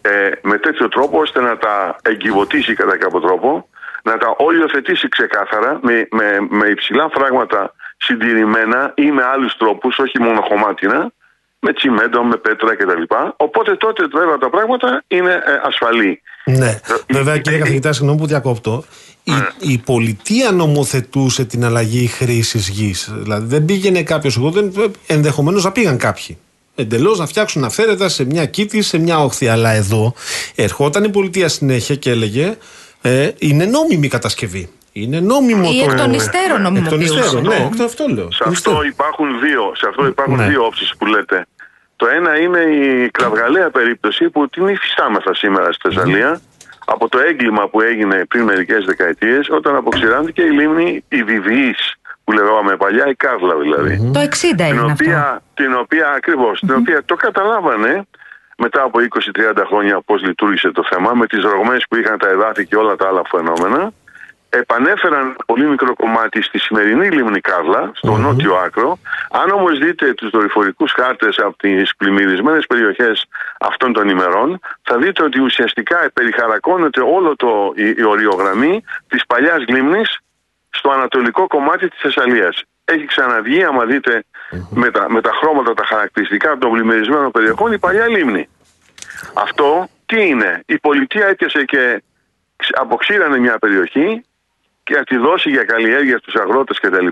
ε, με τέτοιο τρόπο ώστε να τα εγκυβωτήσει κατά κάποιο τρόπο, να τα ολιοθετήσει ξεκάθαρα με, με, με υψηλά φράγματα συντηρημένα ή με άλλους τρόπους, όχι μόνο χωμάτινα, με τσιμέντο, με πέτρα κτλ. Οπότε τότε βέβαια τα πράγματα είναι ε, ασφαλή. Ναι. Ε, Βέβαια, ε, κύριε ε, καθηγητά, συγγνώμη που διακόπτω. Η, η πολιτεία νομοθετούσε την αλλαγή χρήσης γης. Δηλαδή, δεν πήγαινε κάποιος. Εγώ δεν. Ενδεχομένως να πήγαν κάποιοι. Εντελώς να φτιάξουν αυθαίρετα σε μια κήτη, σε μια όχθη. Αλλά εδώ ερχόταν η πολιτεία συνέχεια και έλεγε ε, είναι νόμιμη η κατασκευή. Είναι νόμιμο Ή το. εκ των υστέρων Εκ των νομιμοποιούσε. υστέρων, ναι, εκ των- αυτό λέω. Σε Εκ των αυτό υστέρων. υπάρχουν δύο, σε αυτό υπάρχουν Ναι. δύο όψεις που λέτε. Το ένα είναι η κραυγαλαία περίπτωση που την υφιστάμεθα σήμερα στη Θεσσαλία από το έγκλημα που έγινε πριν μερικές δεκαετίες όταν αποξηράνθηκε η λίμνη η Βιβιής που λέγαμε παλιά, η Κάρλα δηλαδή. Το 60 Την έγινε αυτό. οποία, την οποία ακριβώς, την οποία το καταλάβανε μετά από 20-30 χρόνια πώς λειτουργήσε το θέμα με τις ρογμές που είχαν τα εδάφη και όλα τα άλλα φαινόμενα επανέφεραν πολύ μικρό κομμάτι στη σημερινή λίμνη Κάρλα, στο νότιο άκρο. Αν όμως δείτε τους δορυφορικούς χάρτες από τις πλημμυρισμένες περιοχές αυτών των ημερών, θα δείτε ότι ουσιαστικά περιχαρακώνεται όλο το, η, η οριογραμμή της παλιάς λίμνης στο ανατολικό κομμάτι της Θεσσαλίας. Έχει ξαναβγεί, άμα δείτε με, τα, με τα χρώματα, τα χαρακτηριστικά των πλημμυρισμένων περιοχών, η παλιά λίμνη. Αυτό τι είναι; Η πολιτεία έπιασε και ξ- αποξήρανε μια περιοχή και να τη δώσει για καλλιέργεια στους αγρότες κτλ.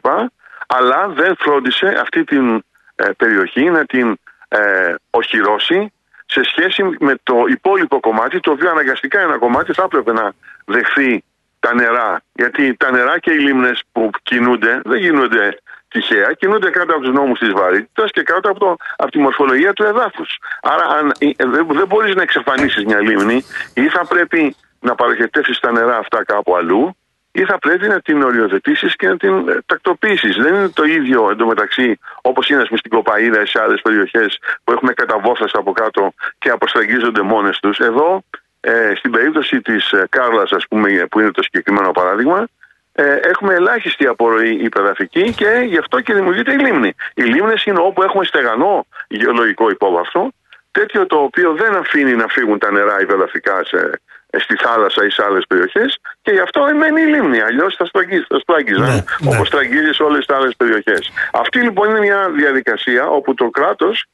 Αλλά δεν φρόντισε αυτή την ε, περιοχή να την ε, οχυρώσει σε σχέση με το υπόλοιπο κομμάτι, το οποίο αναγκαστικά ένα κομμάτι θα έπρεπε να δεχθεί τα νερά. Γιατί τα νερά και οι λίμνες που κινούνται δεν γίνονται τυχαία, κινούνται κάτω από τους νόμους της βαρύτητας και κάτω από, το, από τη μορφολογία του εδάφους. Άρα αν, ε, δεν, δεν μπορείς να εξαφανίσεις μια λίμνη ή θα πρέπει να παροχετεύσεις τα νερά αυτά κάπου αλλού ή θα πρέπει να την οριοθετήσεις και να την ε, τακτοποιήσεις. Δεν είναι το ίδιο εντωμεταξύ όπως είναι ας πούμε, στην Κοπαίδα ή σε άλλες περιοχές που έχουμε καταβόθρες από κάτω και αποστραγγίζονται μόνες τους. Εδώ, ε, στην περίπτωση της ε, Κάρλας, ας πούμε, που είναι το συγκεκριμένο παράδειγμα, ε, έχουμε ελάχιστη απορροή υπεδαφική και γι' αυτό και δημιουργείται η λίμνη. Οι λίμνες είναι όπου έχουμε στεγανό γεωλογικό υπόβαθρο, τέτοιο το οποίο δεν αφήνει να φύγουν τα νερά υπεδαφικά σε, ε, στη θάλασσα ή σε άλλες περιοχές και γι' αυτό μένει η λίμνη. Αλλιώς θα, στραγγίζ- θα στράγγιζαν Ναι, ναι. όπω στραγγίζεις σε όλες τις άλλες περιοχές. Αυτή λοιπόν είναι μια διαδικασία όπου το κράτος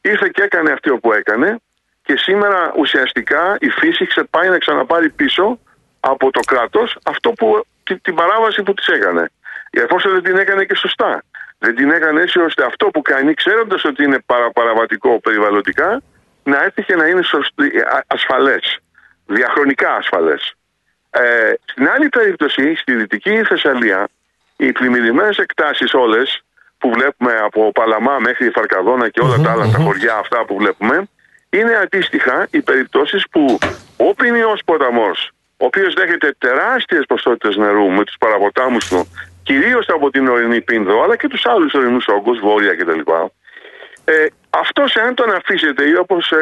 ήρθε και έκανε αυτό που έκανε και σήμερα ουσιαστικά η φύση ξεπάει να ξαναπάρει πίσω από το κράτος αυτό που, τη- την παράβαση που της έκανε. Εφόσον δεν την έκανε και σωστά. Δεν την έκανε έτσι ώστε αυτό που κάνει, ξέροντας ότι είναι παραπαραβατικό περιβαλλοντικά, να έρθει και να είναι σωστή- α- ασφαλές διαχρονικά ασφαλές. Ε, στην άλλη περίπτωση, στη Δυτική Θεσσαλία, οι πλημμυρισμένες εκτάσεις όλες που βλέπουμε από Παλαμά μέχρι Φαρκαδόνα και όλα τα άλλα τα χωριά αυτά που βλέπουμε, είναι αντίστοιχα οι περιπτώσεις που ο ποινιός ποταμός, ο οποίος δέχεται τεράστιες ποσότητες νερού με τους παραποτάμους του, κυρίως από την ορεινή Πίνδο, αλλά και τους άλλους ορεινούς όγκους, βόρεια κτλ. Ε, αυτός εάν τον αφήσετε ή όπως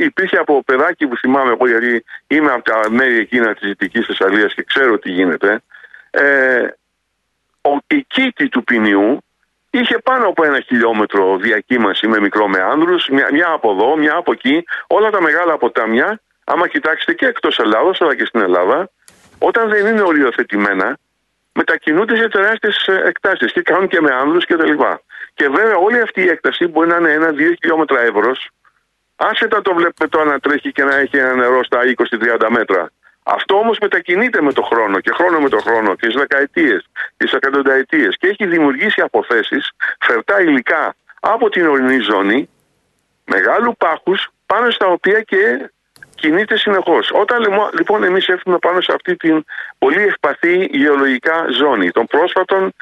υπήρχε από παιδάκι που θυμάμαι εγώ, γιατί είμαι από τα μέρη εκείνα της Δυτικής Θεσσαλίας και ξέρω τι γίνεται. Ε, ο, η κήτη του ποινιού είχε πάνω από ένα χιλιόμετρο διακύμαση με μικρό μεάνδρου, μια, μια από εδώ, μια από εκεί, όλα τα μεγάλα ποτάμια. Άμα κοιτάξετε και εκτός Ελλάδος αλλά και στην Ελλάδα, όταν δεν είναι οριοθετημένα, μετακινούνται σε τεράστιες εκτάσεις και κάνουν και με άνδρους και τα λοιπά. Και βέβαια όλη αυτή η έκταση μπορεί να είναι ένα-δύο χιλιόμετρα εύρος, άσχετα το βλέπουμε το να τρέχει και να έχει ένα νερό στα 20-30 μέτρα. Αυτό όμως μετακινείται με το χρόνο και χρόνο με το χρόνο και τις δεκαετίες, τις εκατονταετίες και έχει δημιουργήσει αποθέσεις, φερτά υλικά από την ορεινή ζώνη, μεγάλου πάχους, πάνω στα οποία και κινείται συνεχώς. Όταν λεμο- λοιπόν εμείς έρθουμε πάνω σε αυτή την πολύ ευπαθή γεωλογικά ζώνη των πρόσφατων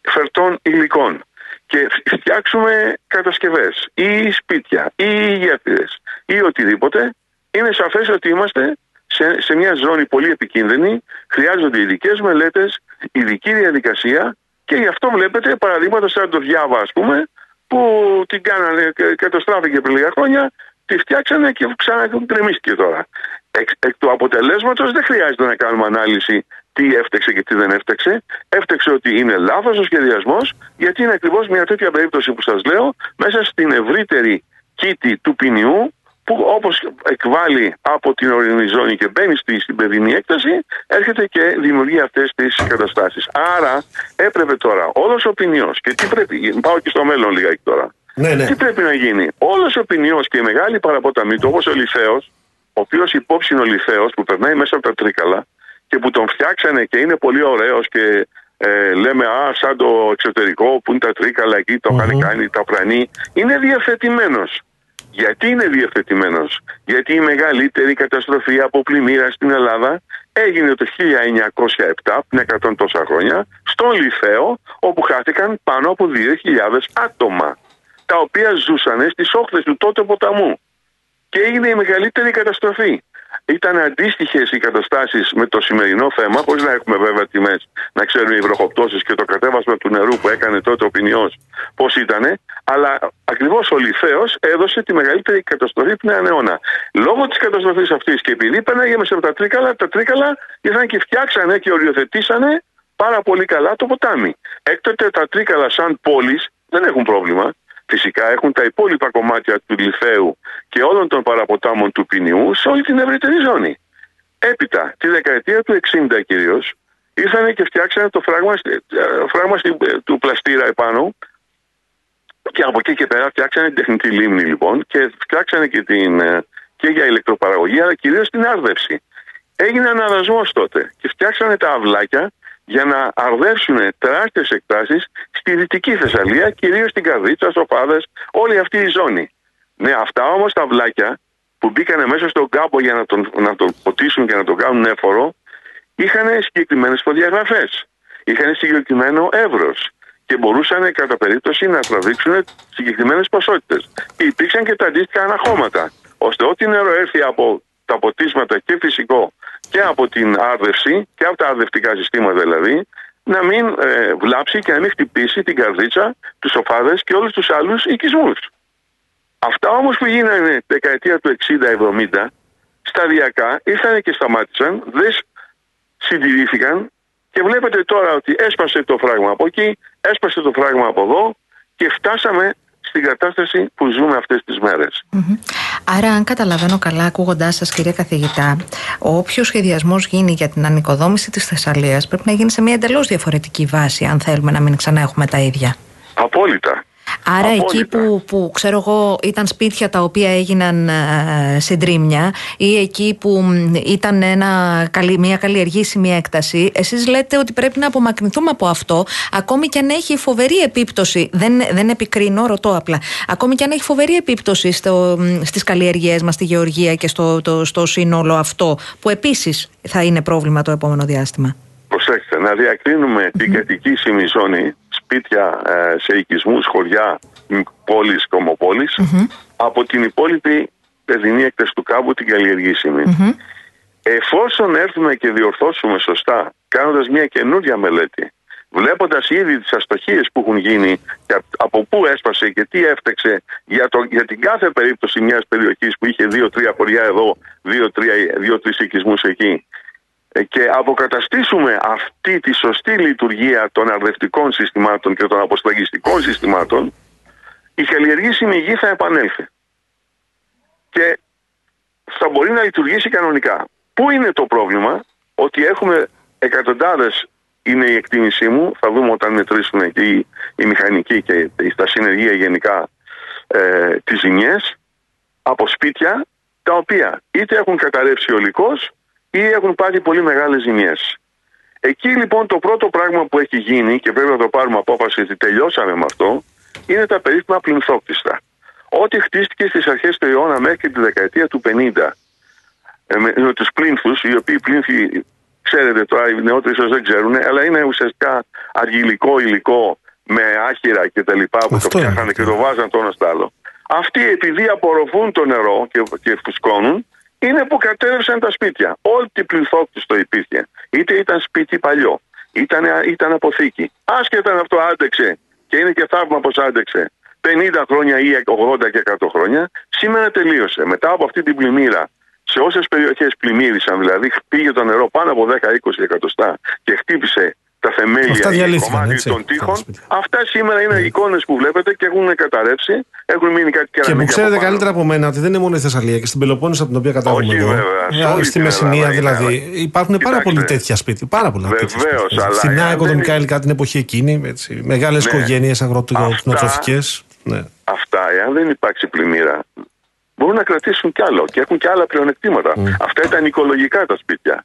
φερτών υλικών και φτιάξουμε κατασκευές. Ή σπίτια ή γέφυρες ή οτιδήποτε, είναι σαφές ότι είμαστε σε, σε μια ζώνη πολύ επικίνδυνη, χρειάζονται ειδικέ μελέτες, ειδική διαδικασία. Και γι' αυτό βλέπετε παραδείγματα σαν το Διάβα ας πούμε που την κάνανε, και- καταστράφηκε πριν λίγα χρόνια, τη φτιάξανε και ξανακρεμίστηκε τώρα. Εκ, εκ του αποτελέσματος δεν χρειάζεται να κάνουμε ανάλυση τι έφταξε και τι δεν έφταξε. Έφταξε ότι είναι λάθος ο σχεδιασμός, γιατί είναι ακριβώς μια τέτοια περίπτωση που σας λέω, μέσα στην ευρύτερη κήτη του ποινιού, που όπως εκβάλλει από την ορεινή ζώνη και μπαίνει στη, στην παιδινή έκταση, έρχεται και δημιουργεί αυτές τις καταστάσεις. Άρα έπρεπε τώρα όλος ο ποινιός, και τι πρέπει, πάω και στο μέλλον λίγα τώρα, Ναι, ναι. τι πρέπει να γίνει; Όλος ο ποινιός και η μεγάλη παραποταμή του, όπως ο Λιθέος, ο οποίος υπόψη είναι ο Λιθέος που περνάει μέσα από τα τρίκαλα και που τον φτιάξανε και είναι πολύ ωραίος και ε, λέμε Α, σαν το εξωτερικό που είναι τα τρίκαλα εκεί, το είχαν κάνει τα πρανή. Είναι διευθετημένο. Γιατί είναι διευθετημένο, Γιατί η μεγαλύτερη καταστροφή από πλημμύρα στην Ελλάδα έγινε το 1907, πριν 100 τόσα χρόνια, στον Λιθέο, όπου χάθηκαν πάνω από 2.000 άτομα, τα οποία ζούσαν στις όχθες του τότε ποταμού. Και έγινε η μεγαλύτερη καταστροφή. Ήταν αντίστοιχες οι καταστάσεις με το σημερινό θέμα, χωρίς να έχουμε βέβαια τιμές, να ξέρουν οι βροχοπτώσεις και το κατέβασμα του νερού που έκανε τότε ο ποινιό πώς ήταν. Αλλά ακριβώς ο Λιθέος έδωσε τη μεγαλύτερη καταστροφή του νέου αιώνα. Λόγω της καταστροφής αυτής και επειδή πέναγε μέσα από τα τρίκαλα, τα τρίκαλα ήρθαν και φτιάξανε και οριοθετήσανε πάρα πολύ καλά το ποτάμι. Έκτοτε τα τρίκαλα σαν πόλεις δεν έχουν πρόβλημα. Φυσικά έχουν τα υπόλοιπα κομμάτια του Λιθέου και όλων των παραποτάμων του ποινιού σε όλη την ευρύτερη ζώνη. Έπειτα, τη δεκαετία του 60 κυρίως, ήρθαν και φτιάξανε το φράγμα, ε, φράγμα του πλαστήρα επάνω και από εκεί και πέρα φτιάξανε την τεχνητή λίμνη λοιπόν και φτιάξανε και, την, ε, και για ηλεκτροπαραγωγή αλλά κυρίως την άρδευση. Έγινε αναδασμός τότε και φτιάξανε τα αυλάκια για να αρδεύσουν τεράστιες εκτάσεις στη Δυτική Θεσσαλία, κυρίως στην Καρδίτσα, στο Φάδες, όλη αυτή η ζώνη. Ναι, αυτά όμως τα βλάκια που μπήκαν μέσα στον κάμπο για να τον, να τον ποτίσουν και να τον κάνουν έφορο, είχαν συγκεκριμένες προδιαγραφές. Είχαν συγκεκριμένο εύρος και μπορούσαν κατά περίπτωση να τραβήξουν συγκεκριμένες ποσότητες. Και υπήρξαν και τα αντίστοιχα αναχώματα, ώστε ό,τι νερό έρθει από τα ποτίσματα και φυσικό και από την άρδευση και από τα αρδευτικά συστήματα δηλαδή να μην ε, βλάψει και να μην χτυπήσει την καρδίτσα, τους σοφάδες και όλους τους άλλους οικισμούς. Αυτά όμως που γίνανε δεκαετία του 60-70 σταδιακά ήρθαν και σταμάτησαν, δεν συντηρήθηκαν και βλέπετε τώρα ότι έσπασε το φράγμα από εκεί, έσπασε το φράγμα από εδώ και φτάσαμε στην κατάσταση που ζούμε αυτές τις μερες Άρα, αν καταλαβαίνω καλά, ακούγοντάς σας, κυρία Καθηγητά, ο όποιος σχεδιασμός γίνει για την ανοικοδόμηση της Θεσσαλίας πρέπει να γίνει σε μια εντελώς διαφορετική βάση, αν θέλουμε να μην ξανά έχουμε τα ίδια. Απόλυτα. Άρα εκεί που, που ξέρω εγώ ήταν σπίτια τα οποία έγιναν ε, συντρίμια ή εκεί που ήταν ένα, μια καλλιεργήσιμη έκταση εσείς λέτε ότι πρέπει να απομακρυνθούμε από αυτό ακόμη και αν έχει φοβερή επίπτωση δεν, δεν επικρίνω, ρωτώ απλά ακόμη και αν έχει φοβερή επίπτωση στο, στις καλλιεργίες μας στη γεωργία και στο, το, στο σύνολο αυτό που επίσης θα είναι πρόβλημα το επόμενο διάστημα. Προσέξτε, να διακρίνουμε την κατοικήσιμη ζώνη σπίτια ε, σε οικισμούς, χωριά, πόλεις, κομοπόλεις από την υπόλοιπη παιδινή έκταση του κάμπου την καλλιεργήσιμη. Εφόσον έρθουμε και διορθώσουμε σωστά κάνοντας μια καινούργια μελέτη βλέποντας ήδη τις αστοχίες που έχουν γίνει και από πού έσπασε και τι έφταξε για, το, για την κάθε περίπτωση μιας περιοχής που είχε δύο-τρία χωριά εδώ, δύο-τρεις οικισμούς εκεί ε, και αποκαταστήσουμε αυτή τη σωστή λειτουργία των αρδευτικών συστημάτων και των αποσταγιστικών συστημάτων, η καλλιεργήσιμη γη θα επανέλθει. Και θα μπορεί να λειτουργήσει κανονικά. Πού είναι το πρόβλημα, ότι έχουμε εκατοντάδες είναι η εκτίμησή μου, θα δούμε όταν μετρήσουν εκεί οι μηχανικοί και τα συνεργεία γενικά ε, τις ζημιές, από σπίτια τα οποία είτε έχουν καταρρεύσει ολικός ή έχουν πάρει πολύ μεγάλες ζημιές. Εκεί λοιπόν το πρώτο πράγμα που έχει γίνει και πρέπει να το πάρουμε απόφαση ότι τελειώσαμε με αυτό είναι τα περίφημα πλυνθόκτιστα. Ό,τι χτίστηκε στις αρχές του αιώνα μέχρι τη δεκαετία του 50 ε, με, με τους πλήνθους, οι οποίοι πλήνθοι ξέρετε τώρα οι νεότεροι ίσως δεν ξέρουν αλλά είναι ουσιαστικά αργυλικό υλικό με άχυρα και τα λοιπά που το φτιάχνανε και το βάζαν το ένα στο άλλο. Αυτοί επειδή απορροφούν το νερό και, και φουσκώνουν είναι που κατέρευσαν τα σπίτια. Ό,τι πληθόκτιστο υπήρχε. Είτε ήταν σπίτι παλιό, ήταν, ήταν αποθήκη. Άσχετα αν αυτό άντεξε και είναι και θαύμα πως άντεξε 50 χρόνια ή 80 και 100 χρόνια, σήμερα τελείωσε. Μετά από αυτή την πλημμύρα, σε όσες περιοχές πλημμύρισαν, δηλαδή πήγε το νερό πάνω από 10-20 εκατοστά και χτύπησε τα θεμέλια και κομμάτι των τείχων. Αυτά σήμερα είναι εικόνες που βλέπετε και έχουν καταρρεύσει. Έχουν μείνει κάτι και Και μου ξέρετε καλύτερα από μένα ότι δεν είναι μόνο η Θεσσαλία και στην Πελοπόννησο από την οποία κατάγομαι εγώ. Στη Μεσσηνία δηλαδή. Υπάρχουν πάρα πολλοί τέτοια σπίτια. Πάρα πολλά Βεβαίως. Φθηνά οικοδομικά υλικά την εποχή εκείνη. Μεγάλες ναι. οικογένειες αγροτικοτροφικέ. Ναι. Αυτά, εάν δεν υπάρξει πλημμύρα, μπορούν να κρατήσουν κι άλλο και έχουν κι άλλα πλεονεκτήματα. Αυτά ήταν οικολογικά τα σπίτια.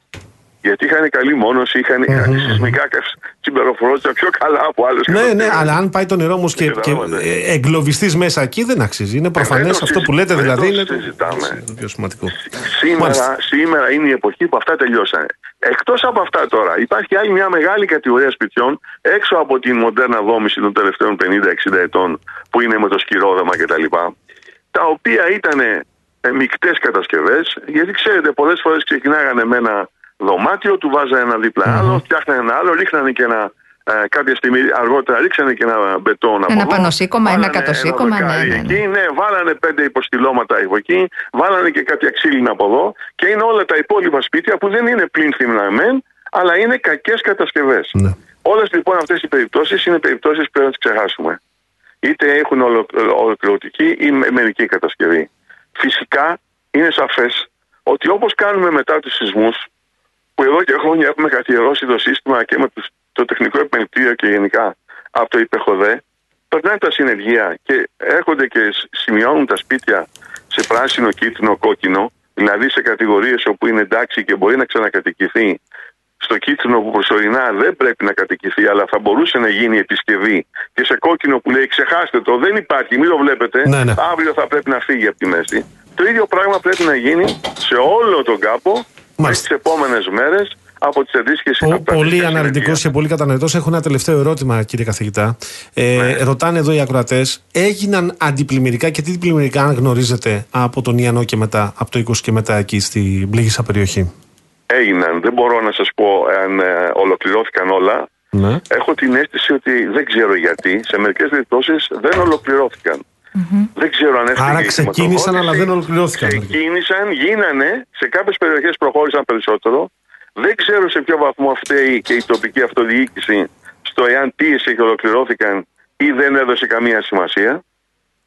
Γιατί είχαν καλή μόνωση, είχαν mm-hmm. σεισμικά συμπεριφορόντουσαν πιο καλά από άλλες Ναι, ναι, αλλά αν πάει το νερό όμως και, και ε, εγκλωβιστείς μέσα εκεί δεν αξίζει. Είναι προφανές ε, αυτό που λέτε δηλαδή. Είναι το πιο σημαντικό. Σήμερα, σήμερα είναι η εποχή που αυτά τελειώσανε. Εκτός από αυτά τώρα, υπάρχει άλλη μια μεγάλη κατηγορία σπιτιών έξω από την μοντέρνα δόμηση των τελευταίων 50-60 ετών που είναι με το σκυρόδεμα κτλ. Τα, τα οποία ήταν ε, μεικτές κατασκευές, γιατί ξέρετε, πολλές φορές ξεκινάγανε με ένα δωμάτιο, του βάζανε ένα δίπλα άλλο, φτιάχνανε ένα άλλο, ρίχνανε και ένα. Ε, κάποια στιγμή αργότερα ρίξανε και ένα μπετόν από Ένα εδώ, πανωσύκωμα, ένα βάλανε κατωσύκωμα, ένα δοκάρι ναι, ναι, ναι. Εκεί, ναι, βάλανε πέντε υποστηλώματα από εκεί, βάλανε και κάποια ξύλινα από εδώ και είναι όλα τα υπόλοιπα σπίτια που δεν είναι πλήνθυμνα μεν, αλλά είναι κακές κατασκευές. Ναι. Όλες λοιπόν αυτές οι περιπτώσεις είναι περιπτώσεις που πρέπει να τις ξεχάσουμε. Είτε έχουν ολο, ολοκληρωτική ή με- μερική κατασκευή. Φυσικά είναι σαφές ότι όπως κάνουμε μετά τους σεισμούς, που εδώ και χρόνια έχουμε καθιερώσει το σύστημα και με τους- το τεχνικό επιμελητήριο και γενικά από το υπεχοδέ, περνάνε τα συνεργεία και έρχονται και σ- σημειώνουν τα σπίτια σε πράσινο, κίτρινο, κόκκινο, δηλαδή σε κατηγορίες όπου είναι εντάξει και μπορεί να ξανακατοικηθεί στο κίτρινο που προσωρινά δεν πρέπει να κατοικηθεί, αλλά θα μπορούσε να γίνει επισκευή. Και σε κόκκινο που λέει ξεχάστε το, δεν υπάρχει, μην το βλέπετε. Ναι, ναι. Αύριο θα πρέπει να φύγει από τη μέση. Το ίδιο πράγμα πρέπει να γίνει σε όλο τον κάπο Μάλιστα. τις επόμενες μέρες από τις αντίστοιχες Ο, πολύ αναλυτικός και πολύ κατανοητός. Έχω ένα τελευταίο ερώτημα, κύριε καθηγητά. Ε, Ναι. Ρωτάνε εδώ οι ακροατές, έγιναν αντιπλημμυρικά και τι πλημμυρικά, αν γνωρίζετε, από τον Ιαννό και μετά, από το 20 και μετά εκεί στην πλήγησα περιοχή; Έγιναν. Δεν μπορώ να σας πω αν ε, ολοκληρώθηκαν όλα. Ναι. Έχω την αίσθηση ότι δεν ξέρω γιατί. Σε μερικές περιπτώσεις δεν ολοκληρώθηκαν. Δεν ξέρω αν έφυγε Άρα η ξεκίνησαν, χρηματοδότηση. αλλά δεν ολοκληρώθηκαν. Ξεκίνησαν, γίνανε, σε κάποιες περιοχές προχώρησαν περισσότερο. Δεν ξέρω σε ποιο βαθμό φταίει και η τοπική αυτοδιοίκηση στο εάν πίεσε και ολοκληρώθηκαν ή δεν έδωσε καμία σημασία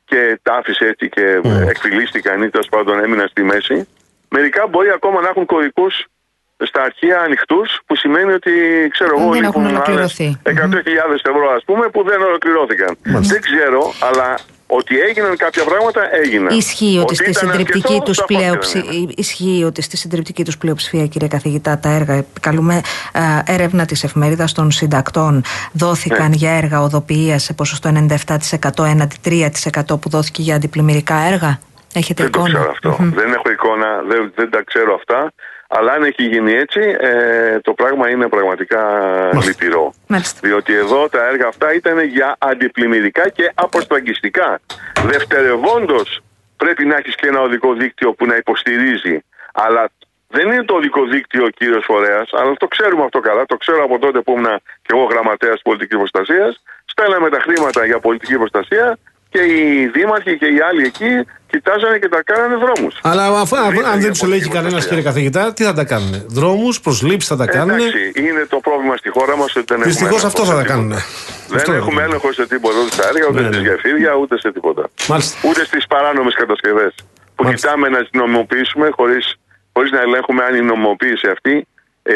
και τα άφησε έτσι και Mm. εκφυλίστηκαν ή τέλος πάντων έμειναν στη μέση. Μερικά μπορεί ακόμα να έχουν κωδικού στα αρχεία ανοιχτούς, που σημαίνει ότι ξέρω εγώ Δεν έχουν λείπουν ολοκληρωθεί. άλλες 100.000 ευρώ, ας πούμε, που δεν ολοκληρώθηκαν. Μάλιστα. Δεν ξέρω, αλλά ότι έγιναν κάποια πράγματα έγιναν. Ισχύει ότι στη ήταν συντριπτική αρκετός, τους σαφώς και δεν πλειοψηφία, είναι. ισχύει ότι στη συντριπτική τους πλειοψηφία, κύριε καθηγητά, τα έργα, επικαλούμε ε, έρευνα της εφημερίδας των συντακτών, δόθηκαν Ναι. για έργα οδοποιίας σε ποσοστό 97% έναντι 3% που δόθηκε για αντιπλημμυρικά έργα. Έχετε Δεν το εικόνα; ξέρω αυτό. Μμμ. Δεν έχω εικόνα, δεν, δεν τα ξέρω αυτά. Αλλά αν έχει γίνει έτσι, ε, το πράγμα είναι πραγματικά λυπηρό. Μάλιστα. Διότι εδώ τα έργα αυτά ήταν για αντιπλημμυρικά και αποστραγγιστικά. Δευτερευόντως πρέπει να έχεις και ένα οδικό δίκτυο που να υποστηρίζει. Αλλά δεν είναι το οδικό δίκτυο ο κύριος Φορέας, αλλά το ξέρουμε αυτό καλά. Το ξέρω από τότε που ήμουν και εγώ γραμματέας πολιτικής προστασίας. Στέλναμε τα χρήματα για πολιτική προστασία και οι δήμαρχοι και οι άλλοι εκεί κοιτάζανε και τα κάνανε δρόμους. Αλλά αφού, Δεν αν είναι δεν για τους ελέγχει πολιτική κανένας, προστασία. κύριε καθηγητά, τι θα τα κάνουν. Δρόμους, προσλήψεις θα τα κάνουν. Εντάξει, είναι το πρόβλημα στη χώρα μας ότι δεν έχουμε. Δυστυχώς έλεγχο αυτό σε θα τα τίποτα. κάνουν. Δεν Αυτό έχουμε είναι. έλεγχο σε τίποτα, ούτε στα έργα, ούτε Ναι, στις ναι. γεφύρια, ούτε σε τίποτα. Μάλιστα. Ούτε στις παράνομες κατασκευές. Που Μάλιστα. κοιτάμε να τις νομιμοποιήσουμε χωρί χωρίς να ελέγχουμε αν η νομιμοποίηση αυτή ε,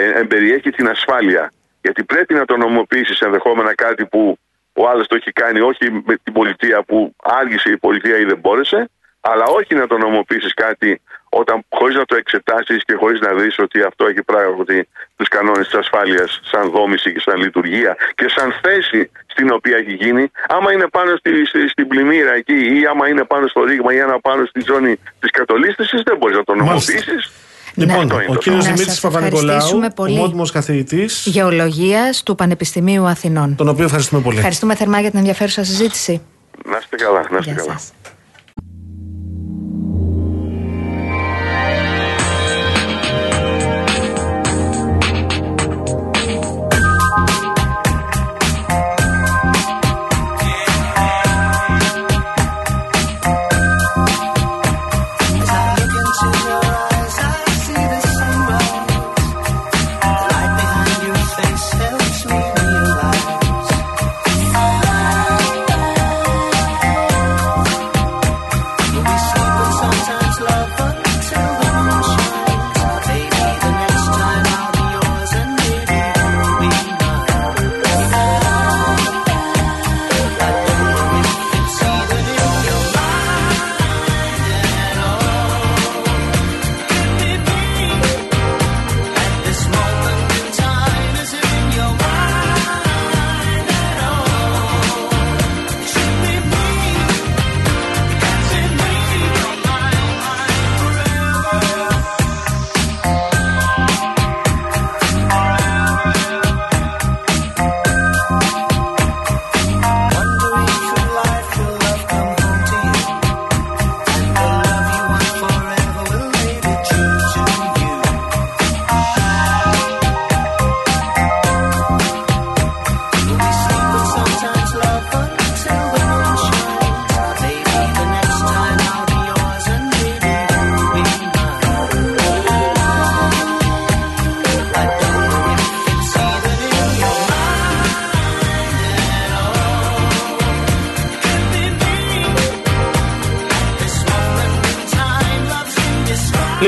ε, εμπεριέχει την ασφάλεια. Γιατί πρέπει να το νομιμοποιήσεις ενδεχόμενα κάτι που ο άλλος το έχει κάνει, όχι με την πολιτεία που άργησε η πολιτεία ή δεν μπόρεσε, αλλά όχι να το νομιμοποιήσει κάτι όταν χωρίς να το εξετάσεις και χωρίς να δεις ότι αυτό έχει πράγματι τους κανόνες της ασφάλειας, σαν δόμηση και σαν λειτουργία και σαν θέση στην οποία έχει γίνει. Άμα είναι πάνω στη, στη- στην πλημμύρα εκεί, ή άμα είναι πάνω στο ρήγμα, ή άμα πάνω στη ζώνη της κατολίσθηση, δεν μπορείς να το Μάλιστα. Νομιμοποιήσει. Λοιπόν, Αυτό είναι ο το κύριος θέμα. Να Δημήτρης σας Παπα-Νικολάου, ευχαριστήσουμε ο πολύ. μόνιμο καθηγητής, Γεωλογίας του Πανεπιστημίου Αθηνών. τον οποίο ευχαριστούμε πολύ. Ευχαριστούμε θερμά για την ενδιαφέρουσα συζήτηση. Να είστε καλά, να είστε Γεια καλά. σας.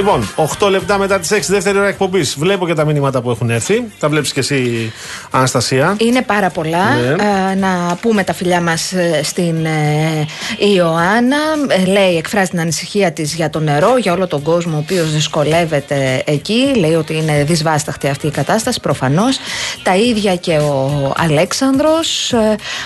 Λοιπόν, 8 λεπτά μετά τις 6 δεύτερη ώρα εκπομπής. Βλέπω και τα μηνύματα που έχουν έρθει. Τα βλέπεις και εσύ, Αναστασία. Είναι πάρα πολλά. Ναι. Ε, να πούμε τα φιλιά μας στην ε, Ιωάννα. Ε, λέει, εκφράζει την ανησυχία της για το νερό, για όλο τον κόσμο ο οποίος δυσκολεύεται εκεί. Λέει ότι είναι δυσβάσταχτη αυτή η κατάσταση, προφανώς. Τα ίδια και ο Αλέξανδρος.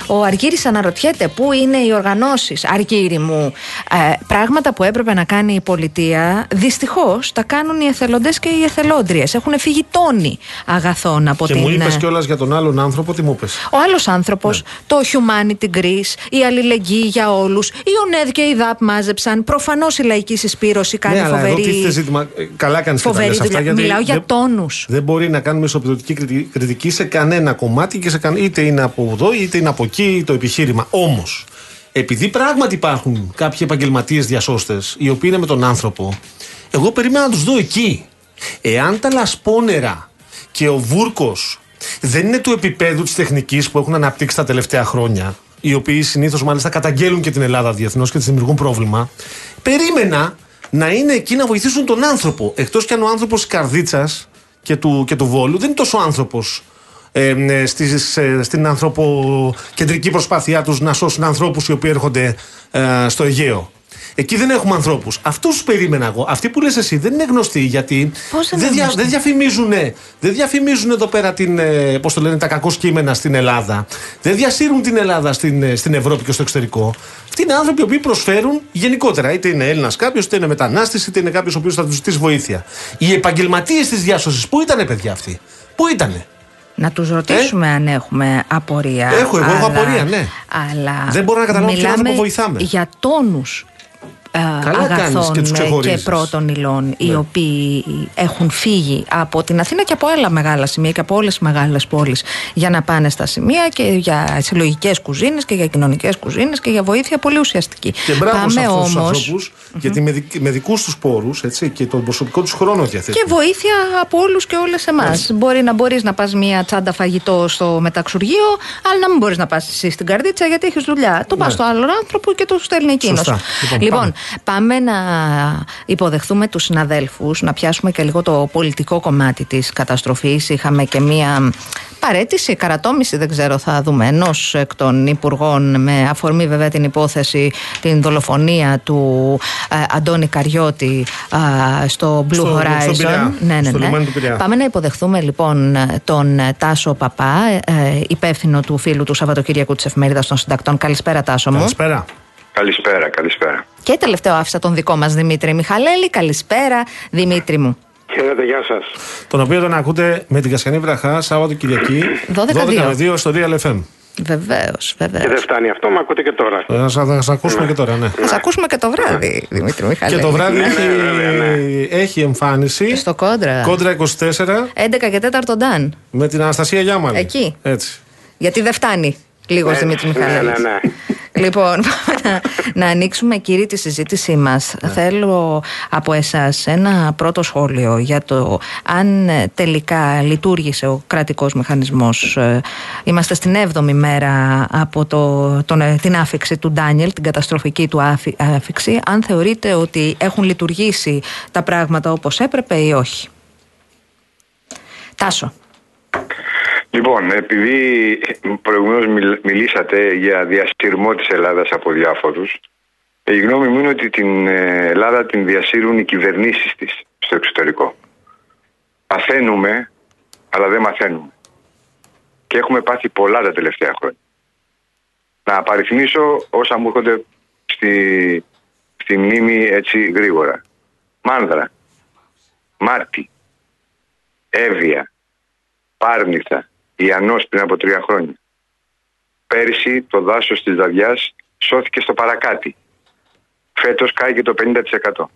ο Αργύρης αναρωτιέται πού είναι οι οργανώσεις. Αργύρη μου, ε, πράγματα που έπρεπε να κάνει η πολιτεία, δυστυχώς τα κάνουν οι εθελοντές και οι εθελόντριες. Έχουν φύγει τόνοι αγαθών από Και την. μου είπες ε, κιόλας για τον άλλον άνθρωπο, τι μου είπες; ο άλλος άνθρωπος, Ναι. το humanity Greece, η αλληλεγγύη για όλους, η ΟΝΕΔ και η ΔΑΠ μάζεψαν. Προφανώς η λαϊκή συσπήρωση κάνει ναι, αλλά εδώ φοβερή. τίθεται ζήτημα. ε, Καλά κάνεις και τα φοβερή λες αυτά. δουλειά. Γιατί Μιλάω για δεν- τόνους. Δεν μπορεί να κάνουμε ισοπεδωτική κριτική- κριτική σε κανένα κομμάτι και σε καν... είτε είναι από εδώ είτε είναι από εκεί το επιχείρημα. Όμως, επειδή πράγματι υπάρχουν κάποιοι επαγγελματίες διασώστες οι οποίοι είναι με τον άνθρωπο, εγώ περίμενα να τους δω εκεί. Εάν τα λασπόνερα και ο Βούρκος δεν είναι του επίπεδου της τεχνικής που έχουν αναπτύξει τα τελευταία χρόνια, οι οποίοι συνήθως μάλιστα καταγγέλουν και την Ελλάδα διεθνώς και τη δημιουργούν πρόβλημα, περίμενα να είναι εκεί να βοηθήσουν τον άνθρωπο. Εκτός κι αν ο άνθρωπος της καρδίτσας και του, και του Βόλου δεν είναι τόσο άνθρωπος ε, ε, στις, ε, στην ανθρωποκεντρική προσπάθειά τους να σώσουν ανθρώπους οι οποίοι έρχονται ε, στο Αιγαίο. Εκεί δεν έχουμε ανθρώπους. Αυτούς περίμενα εγώ. Αυτοί που λες εσύ δεν είναι γνωστοί γιατί Πώς δεν δεν, είναι δια, γνωστοί; δεν διαφημίζουν, δεν διαφημίζουν εδώ πέρα την, ε, πώς το λένε, τα κακό κείμενα στην Ελλάδα. Δεν διασύρουν την Ελλάδα στην, ε, στην Ευρώπη και στο εξωτερικό. Αυτοί είναι άνθρωποι οι οποίοι προσφέρουν γενικότερα. Είτε είναι Έλληνας κάποιος, είτε είναι μετανάστης, είτε είναι κάποιος ο οποίος θα τους ζητήσει βοήθεια. Οι επαγγελματίες της διάσωσης, πού ήταν παιδιά αυτοί, πού ήτανε; Να τους ρωτήσουμε αν έχουμε απορία. Ε; Έχω, εγώ έχω απορία, ναι. Αλλά Δεν μπορώ να καταλάβω ποιον μιλάμε άνθρωπο βοηθάμε. Για τόνους Καλά κάνεις αγαθών και τους ε, και, ξεχωρίζεις. πρώτων υλών οι Ναι. οποίοι έχουν φύγει από την Αθήνα και από άλλα μεγάλα σημεία και από όλες τις μεγάλες πόλεις για να πάνε στα σημεία και για συλλογικές κουζίνες και για κοινωνικές κουζίνες και για βοήθεια πολύ ουσιαστική. Και μπράβο σε Πάμε αυτούς τους όμως ανθρώπους, γιατί με, δικ- με δικούς τους πόρους και τον προσωπικό τους χρόνο διαθέτουν. και βοήθεια από όλους και όλες εμάς. Μπορεί να μπορείς να πας μία τσάντα φαγητό στο μεταξουργείο, αλλά να μην μπορείς να πας εσύ στην καρδίτσα γιατί έχεις δουλειά. Το πας Ναι. στο άλλο άνθρωπο και το στέλνει εκείνος. Σωστά. Λοιπόν, Λοιπόν, πάμε. να υποδεχθούμε τους συναδέλφους, να πιάσουμε και λίγο το πολιτικό κομμάτι της καταστροφής. Είχαμε και μία παρέτηση, καρατόμηση, δεν ξέρω, θα δούμε, ενός εκ των υπουργών, με αφορμή βέβαια την υπόθεση, την δολοφονία του ε, Αντώνη Καριώτη ε, στο Blue Στο- Horizon. στον Πειραιά, ναι, ναι, στο ναι. λιμάνι του Πειραιά. Πάμε να υποδεχθούμε λοιπόν τον ε, Τάσο Παπά, ε, υπεύθυνο του φίλου του Σαββατοκύριακου της Εφημερίδας των Συντακτών. Καλησπέρα, Τάσο μου. Καλησπέρα. Καλησπέρα, καλησπέρα. Και τελευταίο άφησα τον δικό μας Δημήτρη Μιχαλέλη. Καλησπέρα, Δημήτρη μου. Χαίρετε, γεια σας. Τον οποίο τον ακούτε με την Κασιανή Βραχά, Σάββατο Κυριακή, 12 με 2 στο Real FM. Βεβαίως, βεβαίως. Και δεν φτάνει αυτό, μα ακούτε και τώρα. Θα σα θα σας ακούσουμε και τώρα, ναι. Θα ακούσουμε και το βράδυ, Δημήτρη Και Μιχαλέλη. το βράδυ Ναι, ναι, έχει, βέβαια, ναι. έχει εμφάνιση. Στο κόντρα. Κόντρα 24 11 και 4 Ντάν. με την Αναστασία Γιάμαλη. Εκεί. Έτσι. Γιατί δεν φτάνει λίγος Έτσι, Δημήτρη ναι, Μιχαλέλης. ναι, ναι. Λοιπόν, πάμε να, να ανοίξουμε κύριε τη συζήτησή μας. Ναι. Θέλω από εσάς ένα πρώτο σχόλιο για το αν ε, τελικά λειτουργήσε ο κρατικός μηχανισμός. Ε, Είμαστε στην 7η μέρα από το, τον, ε, την άφηξη του Ντάνιελ, την καταστροφική του άφη- άφηξη. Αν θεωρείτε ότι έχουν λειτουργήσει τα πράγματα όπως έπρεπε ή όχι; Τάσο. Λοιπόν, επειδή προηγουμένως μιλήσατε για διασυρμό της Ελλάδας από διάφορους, η γνώμη μου είναι ότι την ε, Ελλάδα την διασύρουν οι κυβερνήσεις της στο εξωτερικό. Παθαίνουμε, αλλά δεν μαθαίνουμε. Και έχουμε πάθει πολλά τα τελευταία χρόνια. Να απαριθμίσω όσα μου έρχονται στη, στη μνήμη έτσι γρήγορα. Μάνδρα, Μάρτι, Εύβοια, Πάρνηθα, Ιαννός πριν από τρία χρόνια. Πέρυσι το δάσος της Δαδιάς σώθηκε στο παρακάτι. Φέτος κάει το 50%.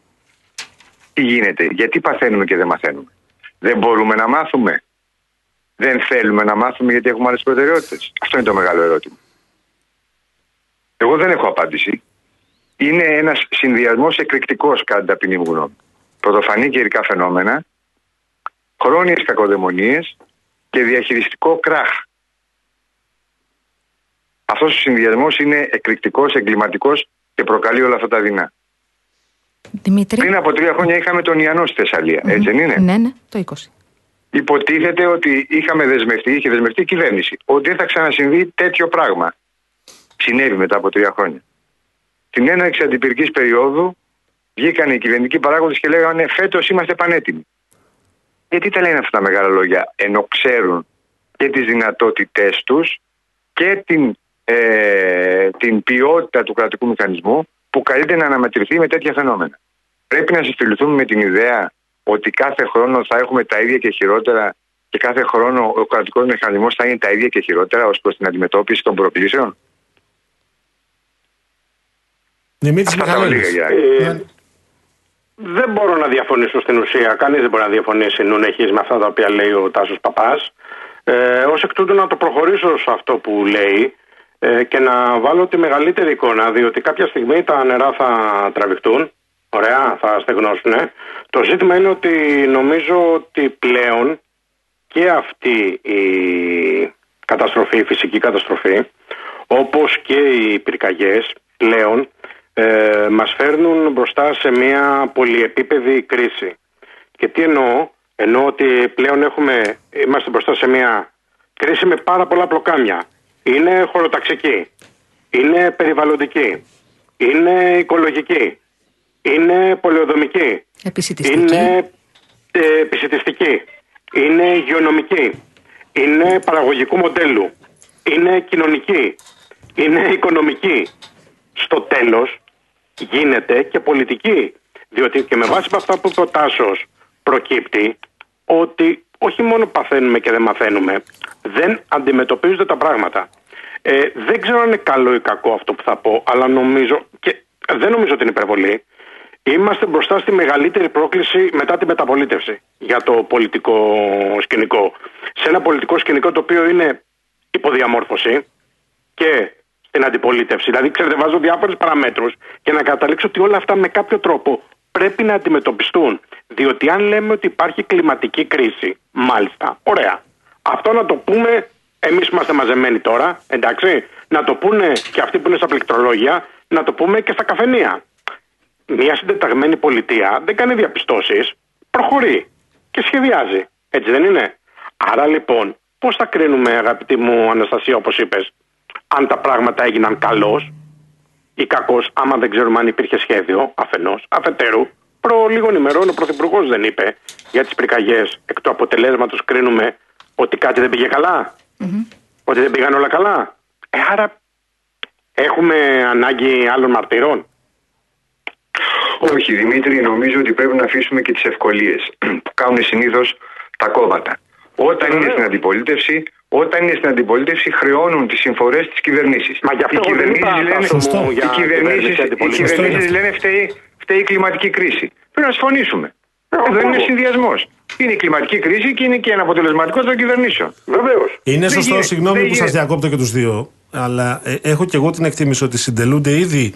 Τι γίνεται, γιατί παθαίνουμε και δεν μαθαίνουμε; Δεν μπορούμε να μάθουμε; Δεν θέλουμε να μάθουμε γιατί έχουμε άλλες προτεραιότητες; Αυτό είναι το μεγάλο ερώτημα. Εγώ δεν έχω απάντηση. Είναι ένας συνδυασμός εκρηκτικός κατά την ταπεινή μου γνώμη. Πρωτοφανή καιρικά φαινόμενα, χρόνιες κακοδαιμονίες και διαχειριστικό κράχ. Αυτός ο συνδυασμός είναι εκρηκτικός, εγκληματικός και προκαλεί όλα αυτά τα δεινά. Δημήτρη. Πριν από τρία χρόνια είχαμε τον Ιαννό στη Θεσσαλία, έτσι δεν είναι; Ναι, ναι, το 20. Υποτίθεται ότι είχαμε δεσμευτεί, είχε δεσμευτεί η κυβέρνηση, ότι δεν θα ξανασυμβεί τέτοιο πράγμα. Συνέβη μετά από τρία χρόνια. Την έναρξη αντιπυρικής περίοδου βγήκαν οι κυβερνητικοί παράγοντες και λέγανε φέτος είμαστε πανέτοιμοι. Γιατί τα λένε αυτά τα μεγάλα λόγια, ενώ ξέρουν και τις δυνατότητές τους και την, ε, την ποιότητα του κρατικού μηχανισμού που καλείται να αναμετρηθεί με τέτοια φαινόμενα. Πρέπει να συστηληθούμε με την ιδέα ότι κάθε χρόνο θα έχουμε τα ίδια και χειρότερα και κάθε χρόνο ο κρατικός μηχανισμός θα είναι τα ίδια και χειρότερα ως προς την αντιμετώπιση των προκλήσεων. Δημήτρης Αυτά τα Μιχαλέλης. λίγα, Γιάννη. Ε, δεν μπορώ να διαφωνήσω στην ουσία. Κανείς δεν μπορεί να διαφωνήσει νου έχει με αυτά τα οποία λέει ο Τάσος Παπάς. Ε, Ω εκ τούτου να το προχωρήσω σε αυτό που λέει ε, και να βάλω τη μεγαλύτερη εικόνα, διότι κάποια στιγμή τα νερά θα τραβηχτούν. Ωραία, θα στεγνώσουν. Το ζήτημα είναι ότι νομίζω ότι πλέον και αυτή η καταστροφή, η φυσική καταστροφή, όπως και οι πυρκαγιές πλέον ε, μας φέρνουν μπροστά σε μια πολυεπίπεδη κρίση. Και τι εννοώ, εννοώ ότι πλέον έχουμε, είμαστε μπροστά σε μια κρίση με πάρα πολλά πλοκάμια. Είναι χωροταξική, είναι περιβαλλοντική, είναι οικολογική, είναι πολεοδομική, Επισητιστική. είναι ε, επισητιστική, είναι υγειονομική, είναι παραγωγικού μοντέλου, είναι κοινωνική, είναι οικονομική. Στο τέλος γίνεται και πολιτική. Διότι και με βάση από αυτά που είπε ο Τάσος προκύπτει ότι όχι μόνο παθαίνουμε και δεν μαθαίνουμε, δεν αντιμετωπίζονται τα πράγματα. Ε, δεν ξέρω αν είναι καλό ή κακό αυτό που θα πω, αλλά νομίζω και δεν νομίζω ότι είναι υπερβολή. Είμαστε μπροστά στη μεγαλύτερη πρόκληση μετά τη μεταπολίτευση για το πολιτικό σκηνικό. Σε ένα πολιτικό σκηνικό το οποίο είναι υποδιαμόρφωση και στην αντιπολίτευση. Δηλαδή, ξέρετε, βάζω διάφορες παραμέτρους και να καταλήξω ότι όλα αυτά με κάποιο τρόπο πρέπει να αντιμετωπιστούν. Διότι αν λέμε ότι υπάρχει κλιματική κρίση, μάλιστα, ωραία. Αυτό να το πούμε, εμείς που είμαστε μαζεμένοι τώρα, εντάξει, να το πούνε και αυτοί που είναι στα πληκτρολόγια, να το πούμε και στα καφενεία. Μια συντεταγμένη πολιτεία δεν κάνει διαπιστώσεις, προχωρεί και σχεδιάζει. Έτσι δεν είναι; Άρα λοιπόν, πώς θα κρίνουμε, αγαπητή μου Αναστασία, όπως είπες, αν τα πράγματα έγιναν καλώς ή κακώς, άμα δεν ξέρουμε αν υπήρχε σχέδιο αφενός. Αφετέρου, προ λίγων ημερών ο Πρωθυπουργός δεν είπε για τις πυρκαγιές. Εκ του αποτελέσματος κρίνουμε ότι κάτι δεν πήγε καλά. Ότι δεν πήγαν όλα καλά. Ε, άρα έχουμε ανάγκη άλλων μαρτυρών. Όχι, Δημήτρη, νομίζω ότι πρέπει να αφήσουμε και τις ευκολίες που κάνουν συνήθως τα κόμματα. Όταν είναι στην αντιπολίτευση, όταν είναι στην αντιπολίτευση, χρεώνουν τις συμφορές της κυβερνήσης. Μα γι' αυτό οι εγώ δεν είπα, κυβερνήσει λένε, Τάσο μου, οι για κυβερνήσεις- κυβέρνηση οι αντιπολίτευση. κυβερνήσεις λένε φταίει, φταίει η κλιματική κρίση. Πρέπει να συμφωνήσουμε. Εδώ είναι συνδυασμός. Είναι η κλιματική κρίση και είναι και αναποτελεσματικό των κυβερνήσεων. Βεβαίως. Είναι Δεν σωστό, γίνεται, συγγνώμη δεν που σας γίνεται. διακόπτω και τους δύο, αλλά ε, έχω και εγώ την εκτίμηση ότι συντελούνται ήδη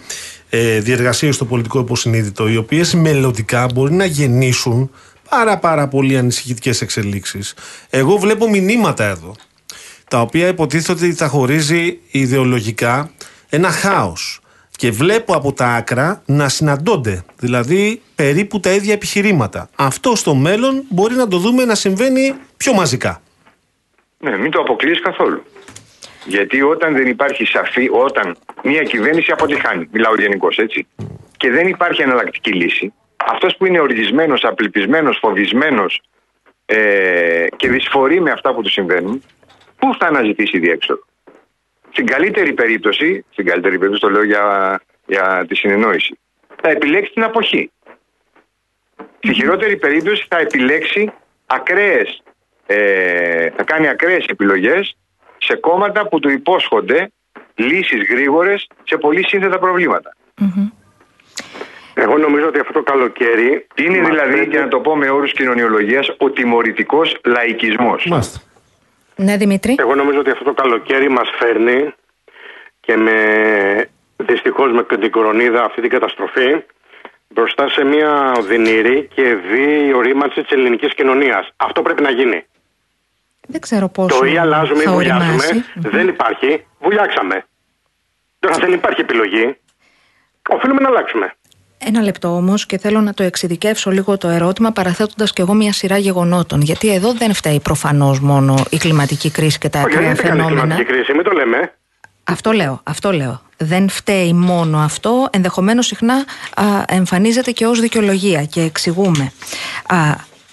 ε, διεργασίες στο πολιτικό υποσυνείδητο, οι οποίες μελλοντικά μπορεί να γεννήσουν πάρα πάρα πολύ ανησυχητικές εξελίξεις. Εγώ βλέπω μηνύματα εδώ, τα οποία υποτίθεται ότι θα χωρίζει ιδεολογικά ένα χάος. Και βλέπω από τα άκρα να συναντώνται, δηλαδή περίπου τα ίδια επιχειρήματα. Αυτό στο μέλλον μπορεί να το δούμε να συμβαίνει πιο μαζικά. Ναι, μην το αποκλείεις καθόλου. Γιατί όταν δεν υπάρχει σαφή, όταν μια κυβέρνηση αποτυχάνει, μιλάω γενικώς έτσι, και δεν υπάρχει εναλλακτική λύση, αυτός που είναι οργισμένος, απελπισμένος, φοβισμένος ε, και δυσφορεί με αυτά που του συμβαίνουν, πού θα αναζητήσει διέξοδο; Στην καλύτερη περίπτωση, στην καλύτερη περίπτωση το λέω για, για τη συνεννόηση, θα επιλέξει την αποχή. Στη χειρότερη περίπτωση θα επιλέξει ακραίες, ε, θα κάνει ακραίες επιλογές σε κόμματα που του υπόσχονται λύσεις γρήγορες σε πολύ σύνθετα προβλήματα. Εγώ νομίζω ότι αυτό το καλοκαίρι. Είναι μας δηλαδή, φέρνει- για να το πω με όρους κοινωνιολογίας, ο τιμωρητικός λαϊκισμός. Μάλιστα. Ναι, Δημήτρη. Εγώ νομίζω ότι αυτό το καλοκαίρι μας φέρνει και με δυστυχώς με την κορονίδα αυτή την καταστροφή μπροστά σε μια οδυνηρή και βίαιη ορίμανση της ελληνικής κοινωνίας. Αυτό πρέπει να γίνει. Δεν ξέρω πόσο Το ή αλλάζουμε ή θα βουλιάζουμε. οριμάσει. Δεν υπάρχει. Βουλιάξαμε. Τώρα δεν υπάρχει επιλογή. Οφείλουμε να αλλάξουμε. Ένα λεπτό όμως και θέλω να το εξειδικεύσω λίγο το ερώτημα, παραθέτοντας και εγώ μια σειρά γεγονότων. Γιατί εδώ δεν φταίει προφανώς μόνο η κλιματική κρίση και τα Όχι, δεν ακραία είναι καλή φαινόμενα. κλιματική κρίση, μην το λέμε. Αυτό λέω, αυτό λέω. Δεν φταίει μόνο αυτό, ενδεχομένως συχνά α, εμφανίζεται και ως δικαιολογία και εξηγούμε. Α,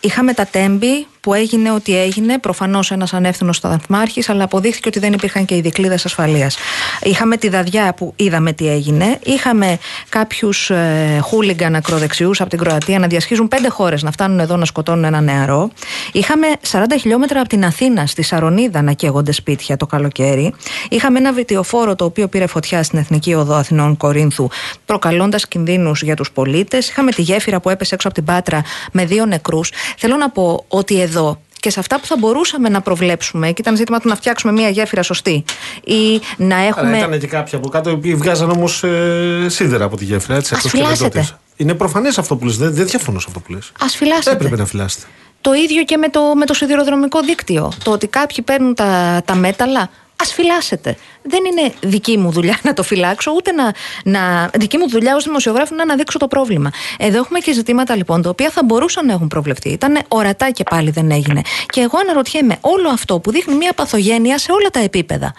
είχαμε τα τέμπη που έγινε ό,τι έγινε, προφανώς ένας ανεύθυνος σταθμάρχης, αλλά αποδείχθηκε ότι δεν υπήρχαν και οι δικλείδες ασφαλείας. Είχαμε τη δαδιά που είδαμε τι έγινε, είχαμε κάποιους ε, χούλιγκαν ακροδεξιούς από την Κροατία να διασχίζουν πέντε χώρες να φτάνουν εδώ να σκοτώνουν ένα νεαρό. Είχαμε 40 χιλιόμετρα από την Αθήνα, στη Σαρονίδα, να καίγονται σπίτια το καλοκαίρι. Είχαμε ένα βιτιοφόρο το οποίο πήρε φωτιά στην Εθνική Οδό Αθηνών Κορίνθου, προκαλώντας κινδύνους για τους πολίτες. Είχαμε τη γέφυρα που έπεσε έξω από την Πάτρα με δύο νεκρούς. Θέλω να πω ότι εδώ και σε αυτά που θα μπορούσαμε να προβλέψουμε, και ήταν ζήτημα του να φτιάξουμε μια γέφυρα σωστή, ή να Αλλά έχουμε. ήταν και κάποιοι από κάτω οι οποίοι βγάζαν όμως ε, σίδερα από τη γέφυρα. Έτσι, Ας εκτός και φυλάσσετε. βεντότες. Είναι προφανές αυτό που λες. Δεν, δεν διαφωνώ σε αυτό που λες. Α φυλάσσετε. Έπρεπε να φυλάσσετε. Το ίδιο και με το, με το σιδηροδρομικό δίκτυο. Το ότι κάποιοι παίρνουν τα, τα μέταλλα, ας φυλάσσετε. Δεν είναι δική μου δουλειά να το φυλάξω, ούτε να. να δική μου δουλειά ως δημοσιογράφου να αναδείξω το πρόβλημα. Εδώ έχουμε και ζητήματα λοιπόν τα οποία θα μπορούσαν να έχουν προβλεφθεί. Ήταν ορατά και πάλι δεν έγινε. Και εγώ αναρωτιέμαι, όλο αυτό που δείχνει μια παθογένεια σε όλα τα επίπεδα.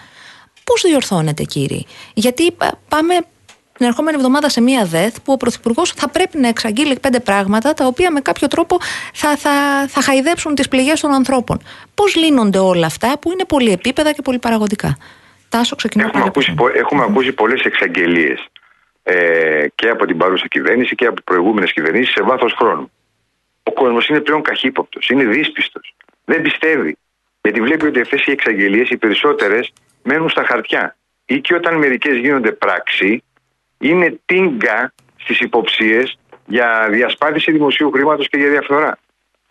Πώς διορθώνεται, κύριοι. Γιατί πα- πάμε την ερχόμενη εβδομάδα σε μία ΔΕΘ που ο Πρωθυπουργός θα πρέπει να εξαγγείλει πέντε πράγματα τα οποία με κάποιο τρόπο θα, θα, θα χαϊδέψουν τις πληγές των ανθρώπων. Πώς λύνονται όλα αυτά που είναι πολυεπίπεδα και πολυπαραγωγικά. Τάσο, ξεκινάω Έχουμε πάλι από ακούσει, σένα. πο- έχουμε ακούσει πολλές εξαγγελίες ε, και από την παρούσα κυβέρνηση και από προηγούμενες κυβερνήσεις σε βάθος χρόνου. Ο κόσμος είναι πλέον καχύποπτος, είναι δύσπιστος, δεν πιστεύει. Γιατί βλέπει ότι αυτές οι εξαγγελίες οι περισσότερες μένουν στα χαρτιά. Ή και όταν μερικές γίνονται πράξη, είναι τίνγκα στις υποψίες για διασπάθηση δημοσίου χρήματος και για διαφθορά.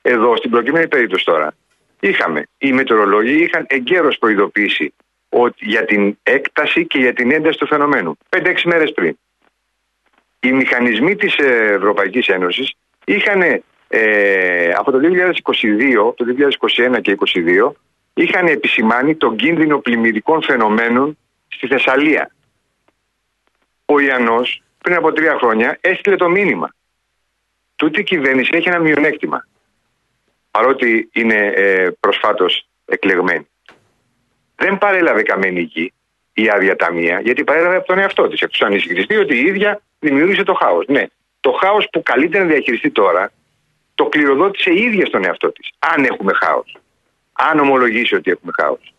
Εδώ, στην προκειμένη περίπτωση τώρα, είχαμε, οι μετεωρολόγοι είχαν εγκαίρως προειδοποιήσει ότι για την έκταση και για την ένταση του φαινομένου. 5-6 μέρες πριν. Οι μηχανισμοί της ε, Ευρωπαϊκής Ένωσης είχαν ε, από το 2022, το 2021 και 2022, είχαν επισημάνει τον κίνδυνο πλημμυρικών φαινομένων στη Θεσσαλία. Ο Ιαννός πριν από τρία χρόνια έστειλε το μήνυμα. Τούτη η κυβέρνηση έχει ένα μειονέκτημα. Παρότι είναι ε, προσφάτως εκλεγμένη δεν παρέλαβε καμένη γη η άδεια ταμεία, γιατί παρέλαβε από τον εαυτό της. Εκ τους ανησυχητής ότι η ίδια δημιούργησε το χάος. Ναι, το χάος που καλύτερα να διαχειριστεί τώρα, το κληροδότησε η ίδια στον εαυτό της. Αν έχουμε χάος. Αν ομολογήσει ότι έχουμε χάος.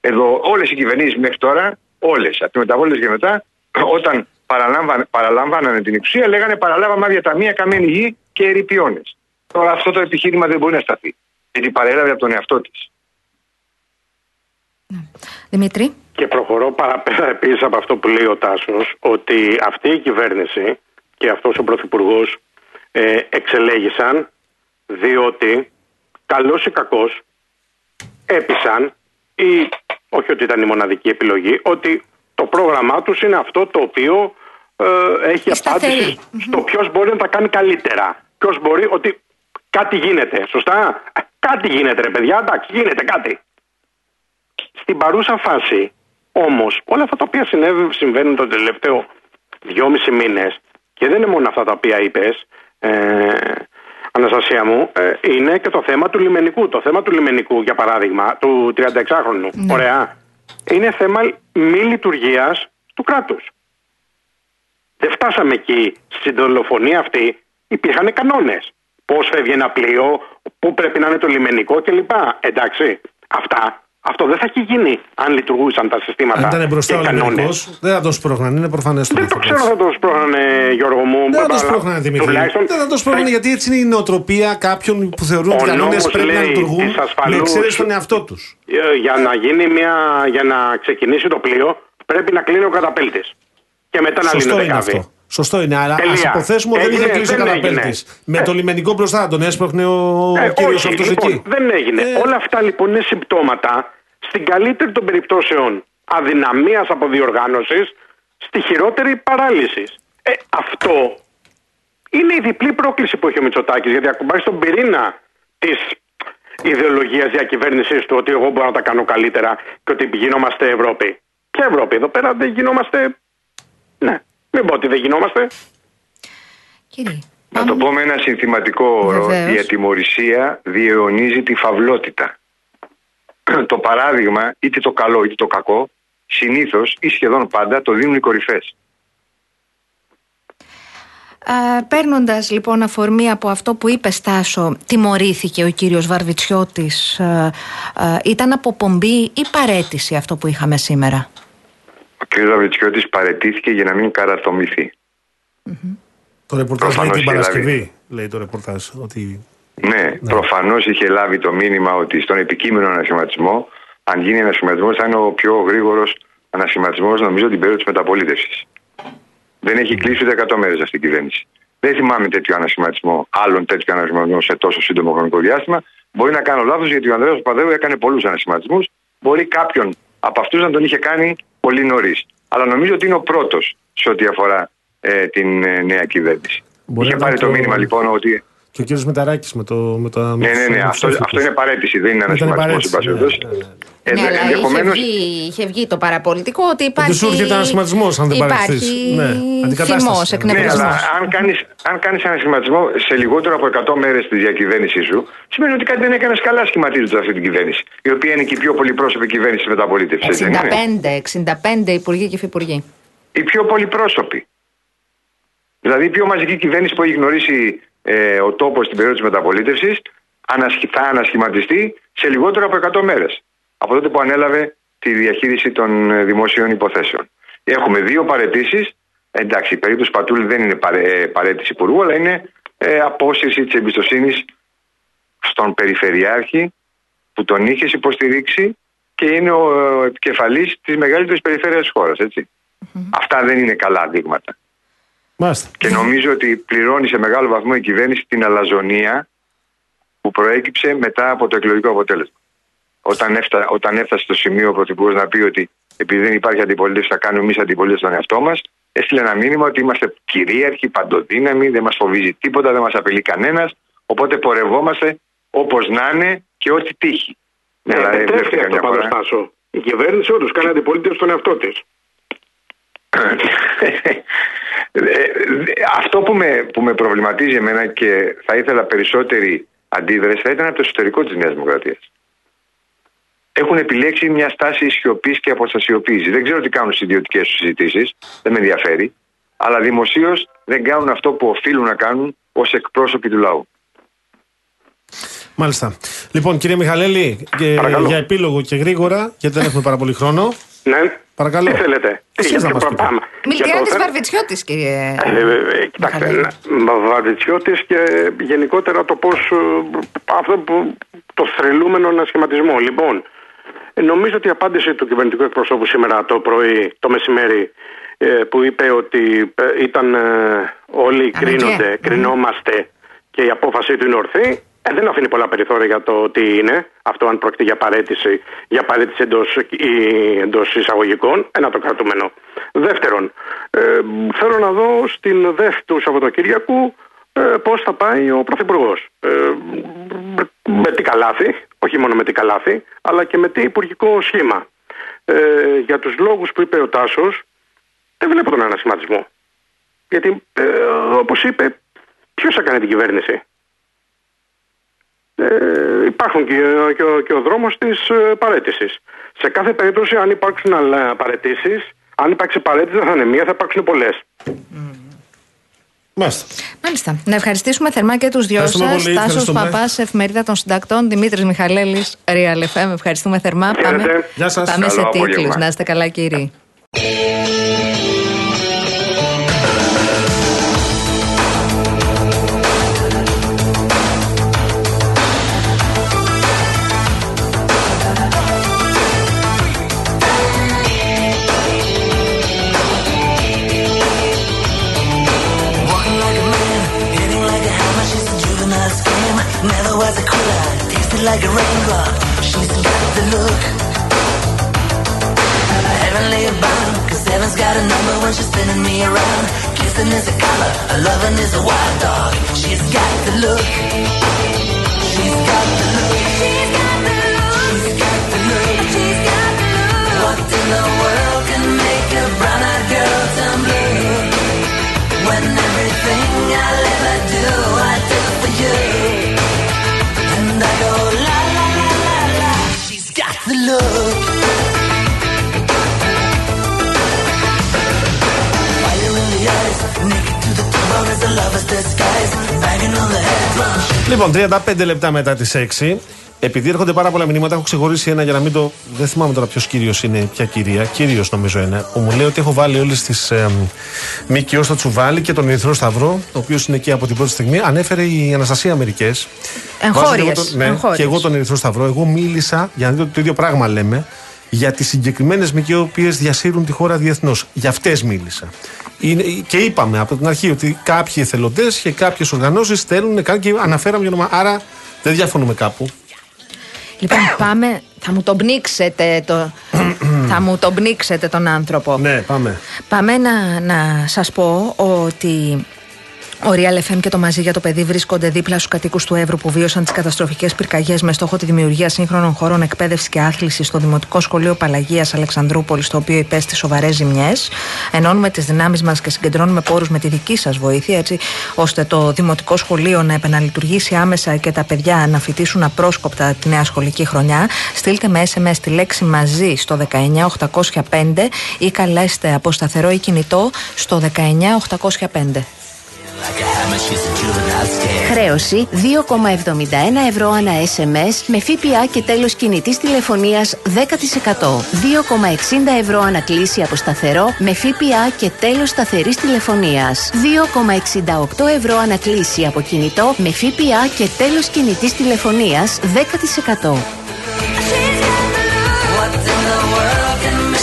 Εδώ όλες οι κυβερνήσεις μέχρι τώρα, όλες, από τη μεταβόλε και μετά, όταν παραλάμβανε, παραλάμβανανε την εξουσία, λέγανε παραλάβαμε άδεια ταμεία, καμένη γη και ερηπιώνε. Τώρα αυτό το επιχείρημα δεν μπορεί να σταθεί. Γιατί παρέλαβε από τον εαυτό της. Δημήτρη. Και προχωρώ παραπέρα επίσης από αυτό που λέει ο Τάσος, ότι αυτή η κυβέρνηση και αυτός ο πρωθυπουργός ε, εξελέγησαν διότι καλός ή κακός έπεισαν ή όχι ότι ήταν η μοναδική επιλογή, ότι το πρόγραμμά τους είναι αυτό το οποίο ε, έχει Σταθερή. απάντηση στο ποιος μπορεί να τα κάνει καλύτερα. Ποιος μπορεί ότι κάτι γίνεται. Σωστά; Ε, Κάτι γίνεται, ρε παιδιά. Εντάξει, γίνεται κάτι. Στην παρούσα φάση, όμως, όλα αυτά τα οποία συνέβη- συμβαίνουν τον τελευταίο δυόμιση μήνες, και δεν είναι μόνο αυτά τα οποία είπες, ε, Αναστασία μου, ε, είναι και το θέμα του λιμενικού. Το θέμα του λιμενικού, για παράδειγμα, του 36χρονου. Ωραία. Είναι θέμα μη λειτουργίας του κράτους. Δεν φτάσαμε εκεί. Στην δολοφονία αυτή υπήρχαν κανόνες. Πώς φεύγει ένα πλοίο, πού πρέπει να είναι το λιμενικό κλπ. Εντάξει. Αυτά. Αυτό δεν θα έχει γίνει αν λειτουργούσαν τα συστήματα. Αν ήταν μπροστά και ο οι κανόνες. Λιμενικός, δεν θα τον σπρώχνανε. Είναι προφανές το Δεν το ξέρω αν θα το σπρώχνανε, Γιώργο μου. Δεν θα το αλλά σπρώχνανε, Δημήτρη. τουλάχιστον Δεν θα το σπρώχνανε γιατί έτσι είναι η νοοτροπία κάποιων που θεωρούν Ο ότι οι κανόνες νόμος πρέπει να λέει λειτουργούν της με ασφαλούς- εξαίρεση τον εαυτό τους. Ε, για να γίνει μια. για να ξεκινήσει το πλοίο, πρέπει να κλείνει ο καταπέλτης. Και μετά να Σωστό λύνεται είναι κάβη. αυτό. Σωστό είναι, αλλά ας Τελεία. υποθέσουμε ότι δεν είχε Έγινε, κλείσει ο δεν καταπέλτης. έγινε. Με Ε. το λιμενικό μπροστά θα τον έσπρωχνε ο Ε, κύριος όχι, αυτός λοιπόν, εκεί. δεν έγινε. Ε. Όλα αυτά λοιπόν είναι συμπτώματα στην καλύτερη των περιπτώσεων αδυναμίας από διοργάνωσης, στη χειρότερη παράλυση. Ε, αυτό είναι η διπλή πρόκληση που έχει ο Μητσοτάκης, γιατί ακουμπάει στον πυρήνα της ιδεολογίας διακυβέρνησης του ότι εγώ μπορώ να τα κάνω καλύτερα και ότι γινόμαστε Ευρώπη. Ποια Ευρώπη, εδώ πέρα δεν γινόμαστε... Ναι, μην πω ότι δεν γινόμαστε. Κύριε. Να το πω με ένα συνθηματικό όρο. Βεβαίως. Η ατιμωρησία διαιωνίζει τη φαυλότητα. το παράδειγμα, είτε το καλό είτε το κακό, συνήθως ή σχεδόν πάντα το δίνουν οι κορυφές. Παίρνοντας λοιπόν αφορμή από αυτό που είπε Στάσο, τιμωρήθηκε ο κύριος Βαρβιτσιώτης, ε, ε, ήταν αποπομπή ή παρέτηση αυτό που είχαμε σήμερα; Ο κ. Δαβιτσιώτη παρετήθηκε για να μην καρατομηθεί. Το ρεπορτάζ λέει Προφανώς την είχε Παρασκευή. Λέει το ρεπορτάζ. Ότι... Ναι, προφανώς είχε λάβει το μήνυμα ότι στον επικείμενο ανασχηματισμό, αν γίνει ανασχηματισμός, θα είναι ο πιο γρήγορος ανασχηματισμός, νομίζω, την περίοδο της μεταπολίτευσης. Δεν έχει κλείσει ούτε 100 μέρες αυτή η κυβέρνηση. Δεν θυμάμαι τέτοιο ανασχηματισμό, άλλον τέτοιο ανασχηματισμό σε τόσο σύντομο χρονικό διάστημα. Μπορεί να κάνω λάθος γιατί ο Ανδρέας Παπαδέου έκανε πολλούς ανασχηματισμούς. Μπορεί κάποιον από αυτούς να τον είχε κάνει πολύ νωρίς. Αλλά νομίζω ότι είναι ο πρώτος σε ό,τι αφορά ε, την ε, νέα κυβέρνηση. Μπορεί είχε να πάρει ήταν το και ο- μήνυμα λοιπόν ότι Και ο κύριος Μεταράκη με το. Με τα, με ναι, τους- ναι, ναι. με τους Αυτό, εύστοχους. αυτό είναι παρέτηση, δεν είναι Ήταν ανασχηματισμό, εν παρέτηση, πάση ναι, περιπτώσει. ναι, ναι. Ε, ναι, αλλά είχε ενδεχομένως- βγει, είχε βγει το παραπολιτικό ότι υπάρχει. σου έρχεται ανασχηματισμός, αν δεν παραιτηθείς. Υπάρχει Ναι, αντικατάσταση. θυμός, Ναι, Ναι, εκνευρισμός. αλλά αν κάνει αν κάνεις ένα σχηματισμό σε λιγότερο από 100 μέρες της διακυβέρνησής σου, σημαίνει ότι κάτι δεν έκανε καλά σχηματίζοντας αυτή την κυβέρνηση. Η οποία είναι και η πιο πολυπρόσωπη κυβέρνηση μεταπολίτευσης. έτσι δεν είναι; 65, 65 υπουργοί και υφυπουργοί. Οι πιο πολυπρόσωποι. Δηλαδή η πιο μαζική κυβέρνηση που έχει γνωρίσει ε, ο τόπος στην περίοδο της μεταπολίτευσης θα ανασχηματιστεί σε λιγότερο από 100 μέρες. Από τότε που ανέλαβε τη διαχείριση των ε, δημοσίων υποθέσεων. Έχουμε δύο παρετήσεις. Εντάξει, η περίπτωση Πατούλη δεν είναι παρέ, ε, παρέτηση υπουργού, αλλά είναι ε, απόσυρση της εμπιστοσύνης στον Περιφερειάρχη που τον είχε υποστηρίξει και είναι ο ε, επικεφαλής της μεγαλύτερης περιφέρειας της χώρας, έτσι. Αυτά δεν είναι καλά δείγματα. Μάλιστα. Και νομίζω ότι πληρώνει σε μεγάλο βαθμό η κυβέρνηση την αλαζονία που προέκυψε μετά από το εκλογικό αποτέλεσμα. Όταν, έφτα, όταν έφτασε στο σημείο ο Πρωθυπουργός να πει ότι επειδή δεν υπάρχει αντιπολίτευση, θα κάνουμε εμείς αντιπολίτευση στον εαυτό μας, έστειλε ένα μήνυμα ότι είμαστε κυρίαρχοι, παντοδύναμοι, δεν μας φοβίζει τίποτα, δεν μας απειλεί κανένας. Οπότε πορευόμαστε όπως να είναι και ό,τι τύχει. Ναι, αλλά δεν δεν τρέφει βρέθηκε αυτό καμιά πάντω, φορά. Στάσο. Η κυβέρνηση όντως κάνει αντιπολίτευση στον εαυτό της. Ε, Αυτό που με, που με προβληματίζει εμένα και θα ήθελα περισσότερη αντίδραση θα ήταν από το εσωτερικό της Νέας Δημοκρατίας. Έχουν επιλέξει μια στάση σιωπής και αποστασιοποίησης. Δεν ξέρω τι κάνουν στις ιδιωτικές τους συζητήσεις, δεν με ενδιαφέρει. Αλλά δημοσίως δεν κάνουν αυτό που οφείλουν να κάνουν ως εκπρόσωποι του λαού. Μάλιστα. Λοιπόν, κύριε Μιχαλέλη, και Παρακαλώ. για επίλογο και γρήγορα, γιατί δεν έχουμε πάρα πολύ χρόνο. Ναι. Παρακαλώ. Τι θέλετε; Εσείς Για να ποιο μας πείτε; πράγμα. Για το Μιλτιάδης θέμα- Βαρβιτσιώτης, κύριε. Ε, ε, ε, Κοιτάξτε, Μιχαλέλη. Βαρβιτσιώτης και γενικότερα το πώς ε, αυτό που το θρελούμενο ανασχηματισμό. Λοιπόν, ε, νομίζω ότι η απάντηση του κυβερνητικού εκπροσώπου σήμερα το πρωί, το μεσημέρι, ε, που είπε ότι ε, ήταν ε, όλοι Αναγκαία. κρίνονται, Μμμ. κρινόμαστε και η απόφαση του είναι ορθή, ε, δεν αφήνει πολλά περιθώρια για το τι είναι αυτό, αν πρόκειται για παρέτηση, για παρέτηση εντός εντός εισαγωγικών. Ένα το κρατούμενο. Δεύτερον, ε, θέλω να δω στην ΔΕΦ του Σαββατοκύριακου ε, πώς θα πάει ο Πρωθυπουργός. Ε, με τι καλάθι, όχι μόνο με τι καλάθι, αλλά και με τι υπουργικό σχήμα. Ε, για τους λόγους που είπε ο Τάσος, δεν βλέπω τον ανασχηματισμό. Γιατί, ε, όπως είπε, ποιος θα κάνει την κυβέρνηση; Ε, υπάρχουν και, και, ο, και ο δρόμος της ε, παρέτησης. Σε κάθε περίπτωση, αν υπάρξουν άλλα παρετήσεις, αν υπάρξει παρέτηση δεν θα είναι μία, θα υπάρξουν πολλές. Μάλιστα. Μάλιστα. Να ευχαριστήσουμε θερμά και τους δυο σας. Ευχαριστούμε πολύ, Τάσος ευχαριστούμε. Παπάς, Εφημερίδα των Συντακτών, Δημήτρης Μιχαλέλης, Real FM. Ευχαριστούμε θερμά. Χαίρετε. Πάμε, Γεια σας. πάμε σε Καλό τίτλους. απόγευμα. Να είστε καλά, κύριοι. Never was a quitter, tasted like a raindrop. She's got the look. Heavenly bound, cause heaven's got a number when she's spinning me around. Kissing is a color, a loving is a wild dog. She's got the look. She's got the look. She's got the look. She's got the look. She's got the look. What in the world can make a brown-eyed girl turn blue? When everything I'll ever do, Λοιπόν, 35 λεπτά μετά τη 6. Επειδή έρχονται πάρα πολλά μηνύματα, έχω ξεχωρίσει ένα για να μην το. Δεν θυμάμαι τώρα ποιος κύριος είναι, ποια κυρία. Κύριος νομίζω είναι. Που μου λέει ότι έχω βάλει όλες τις ε, ΜΚΟ στο τσουβάλι και τον Ερυθρό Σταυρό, ο οποίος είναι εκεί από την πρώτη στιγμή. Ανέφερε η Αναστασία μερικές. Εγχώριες, Ναι, εγχώριες. και εγώ τον Ερυθρό Σταυρό. Εγώ μίλησα, για να δείτε ότι το ίδιο πράγμα λέμε, για τις συγκεκριμένες ΜΚΟ οι οποίες διασύρουν τη χώρα διεθνώς. Για αυτές μίλησα. Είναι, και είπαμε από την αρχή ότι κάποιοι εθελοντές και κάποιες οργανώσεις στέλνουν καν και αναφέραμε για όνομα. Άρα δεν διαφωνούμε κάπου. Λοιπόν, πάμε. Θα μου τον πνίξετε το. θα μου τον πνίξετε τον άνθρωπο. Ναι, πάμε. Πάμε να, να σας πω ότι ο Real FM και το Μαζί για το Παιδί βρίσκονται δίπλα στους κατοίκους του Εύρου που βίωσαν τις καταστροφικές πυρκαγιές με στόχο τη δημιουργία σύγχρονων χώρων εκπαίδευσης και άθλησης στο Δημοτικό Σχολείο Παλαγίας Αλεξανδρούπολης, το οποίο υπέστη σοβαρές ζημιές. Ενώνουμε τις δυνάμεις μας και συγκεντρώνουμε πόρους με τη δική σας βοήθεια, έτσι ώστε το Δημοτικό Σχολείο να επαναλειτουργήσει άμεσα και τα παιδιά να φοιτήσουν απρόσκοπτα τη νέα σχολική χρονιά. Στείλτε με SMS τη λέξη μαζί στο 19805 ή καλέστε από σταθερό ή κινητό στο 19805. Χρέωση 2,71 ευρώ ανά SMS με ΦΠΑ και τέλος κινητής τηλεφωνίας 10%. 2,60 ευρώ ανακλήση από σταθερό με ΦΠΑ και τέλος σταθερής τηλεφωνίας. 2,68 ευρώ ανακλήση από κινητό με ΦΠΑ και τέλος κινητής τηλεφωνίας 10%.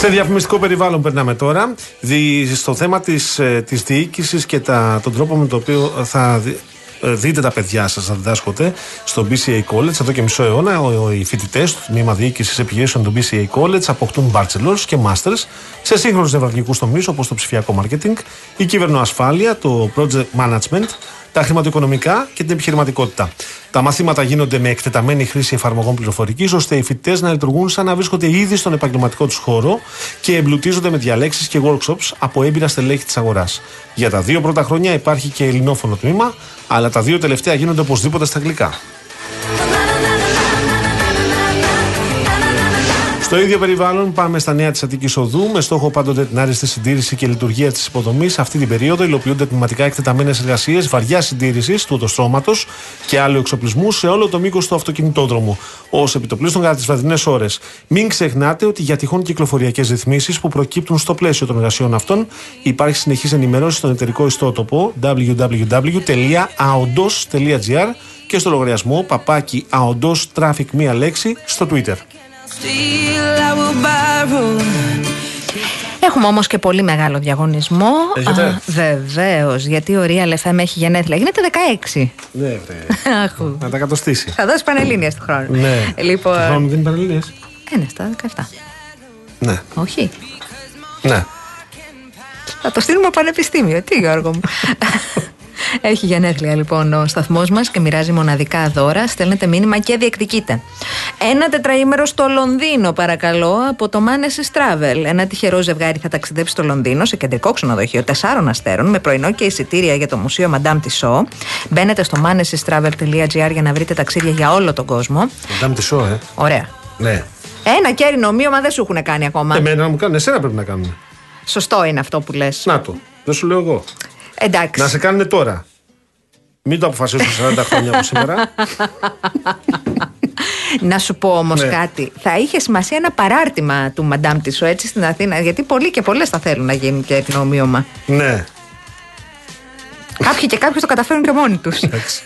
Σε διαφημιστικό περιβάλλον περνάμε τώρα. Δι, στο θέμα της, ε, της διοίκησης και τα, τον τρόπο με τον οποίο θα δι- ε, δείτε τα παιδιά σας να διδάσκονται στο BCA College εδώ και μισό αιώνα. Ο, ο, οι φοιτητές του τμήμα διοίκησης επιχειρήσεων του BCA College αποκτούν bachelors και masters σε σύγχρονους νευραλγικούς τομείς όπως το ψηφιακό marketing, η κυβερνοασφάλεια, το project management, τα χρηματοοικονομικά και την επιχειρηματικότητα. Τα μαθήματα γίνονται με εκτεταμένη χρήση εφαρμογών πληροφορικής, ώστε οι φοιτητές να λειτουργούν σαν να βρίσκονται ήδη στον επαγγελματικό τους χώρο και εμπλουτίζονται με διαλέξεις και workshops από έμπειρα στελέχη της αγοράς. Για τα δύο πρώτα χρόνια υπάρχει και ελληνόφωνο τμήμα, αλλά τα δύο τελευταία γίνονται οπωσδήποτε στα αγγλικά. Στο ίδιο περιβάλλον, πάμε στα νέα της Αττικής Οδού με στόχο πάντοτε την άριστη συντήρηση και λειτουργία της υποδομής. Αυτή την περίοδο υλοποιούνται τμηματικά εκτεταμένες εργασίες βαριά συντήρησης του οδοστρώματος και άλλου εξοπλισμού σε όλο το μήκος του αυτοκινητόδρομου, ως επιτοπλίστων κατά τις βραδινές ώρες. Μην ξεχνάτε ότι για τυχόν κυκλοφοριακές ρυθμίσεις που προκύπτουν στο πλαίσιο των εργασιών αυτών υπάρχει συνεχής ενημέρωση στον εταιρικό ιστότοπο www.aondos.gr και στο λογαριασμό παπάκι αοντός traffic μία λέξη στο Twitter. Still I will borrow. Έχουμε όμως και πολύ μεγάλο διαγωνισμό. Έχετε; Βεβαίως, γιατί ο Real FM έχει γενέθλια. Γίνεται 16. Ναι, βρε. Αχου. Να τα κατοστήσει. Θα δώσει πανελλήνια του χρόνου. Ναι. Λοιπόν. Του χρόνου δεν είναι παραλληλίες. Ένα στα 17. Ναι. Όχι. Ναι. Θα το στείλουμε πανεπιστήμιο. Τι, Γιώργο μου. Έχει γενέθλια λοιπόν ο σταθμός μας και μοιράζει μοναδικά δώρα. Στέλνετε μήνυμα και διεκδικείτε. Ένα τετραήμερο στο Λονδίνο, παρακαλώ, από το Manesis Travel. Ένα τυχερό ζευγάρι θα ταξιδέψει στο Λονδίνο σε κεντρικό ξενοδοχείο 4 αστέρων με πρωινό και εισιτήρια για το Μουσείο Madame Tissot. Μπαίνετε στο manesystravel.gr για να βρείτε ταξίδια για όλο τον κόσμο. Μαντάμ τη σο, ε. Ωραία. Ναι. Ένα κέρινο ομοίωμα δεν σου έχουν κάνει ακόμα. Εμένα να μου κάνουν, εσένα πρέπει να κάνουν. Σωστό είναι αυτό που λες. Να το. Δεν σου λέω εγώ. Εντάξει. Να σε κάνουν τώρα. Μην το αποφασίσουν 40 χρόνια από σήμερα. Να σου πω όμως Ναι. κάτι. Θα είχες σημασία ένα παράρτημα του Μαντάμ Τισό έτσι στην Αθήνα. Γιατί πολλοί και πολλές θα θέλουν να γίνουν και την ομοίωμα. ναι. Κάποιοι και κάποιοι το καταφέρουν και μόνοι τους.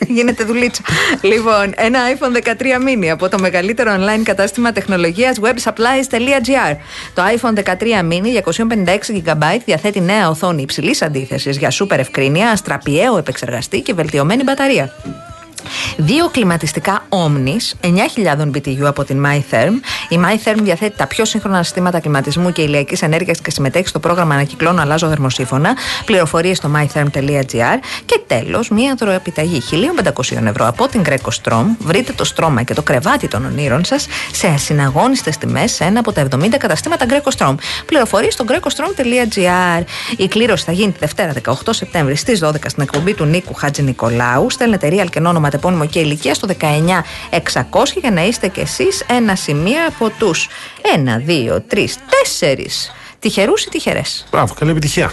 Γίνεται δουλίτσα. λοιπόν, ένα iPhone 13 mini από το μεγαλύτερο online κατάστημα τεχνολογίας websupplies.gr. Το iPhone 13 mini 256 GB διαθέτει νέα οθόνη υψηλής αντίθεσης για σούπερ ευκρίνεια, αστραπιαίο επεξεργαστή και βελτιωμένη μπαταρία. Δύο κλιματιστικά Omnis 9.000 BTU από την MyTherm. Η MyTherm διαθέτει τα πιο σύγχρονα συστήματα κλιματισμού και ηλιακής ενέργειας και συμμετέχει στο πρόγραμμα Ανακυκλώνω Αλλάζω Θερμοσύφωνα. Πληροφορίες στο mytherm.gr. Και τέλος, μία δωροεπιταγή 1.500 ευρώ από την Greco Strom. Βρείτε το στρώμα και το κρεβάτι των ονείρων σας σε ασυναγώνιστες τιμές σε ένα από τα 70 καταστήματα Greco Strom. Πληροφορίες στο grecostrom.gr. Η κλήρωση θα γίνει τη Δευτέρα 18 Σεπτέμβρη στις 12 στην εκπομπή του Νίκου Χατζη Νικολάου. Στέλνετε real και όνομα, τεπώνυμο και ηλικία στο 19600 για να είστε κι εσείς ένα σημείο από τους 1, 2, 3, 4 τυχερούς ή τυχερές; Μπράβο, καλή επιτυχία.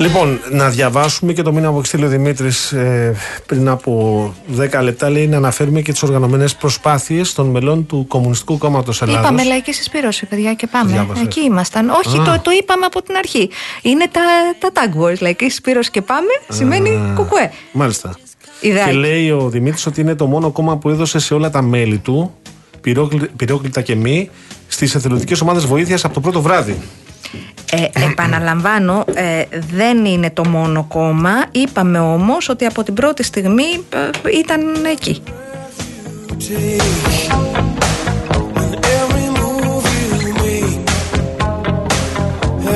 Λοιπόν, να διαβάσουμε και το μήνυμα που στείλει ο Δημήτρης ε, πριν από 10 λεπτά. Λέει να αναφέρουμε και τις οργανωμένες προσπάθειες των μελών του Κομμουνιστικού Κόμματος Ελλάδα. Είπαμε λαϊκή συσπήρωση, παιδιά, και πάμε. Διάβασες. Εκεί ήμασταν. Όχι, Α. το, το είπαμε από την αρχή. Είναι τα, τα tag words. Λαϊκή συσπήρωση και πάμε σημαίνει κουκουέ. Μάλιστα. Ιδεάκι. Και λέει ο Δημήτρης ότι είναι το μόνο κόμμα που έδωσε σε όλα τα μέλη του, πυρόκλη- πυρόκλητα και μη, στις εθελοντικές ομάδες βοήθειας από το πρώτο βράδυ. Ε, επαναλαμβάνω, ε, δεν είναι το μόνο κόμμα. Είπαμε όμως ότι από την πρώτη στιγμή ε, ήταν εκεί. Every move you make,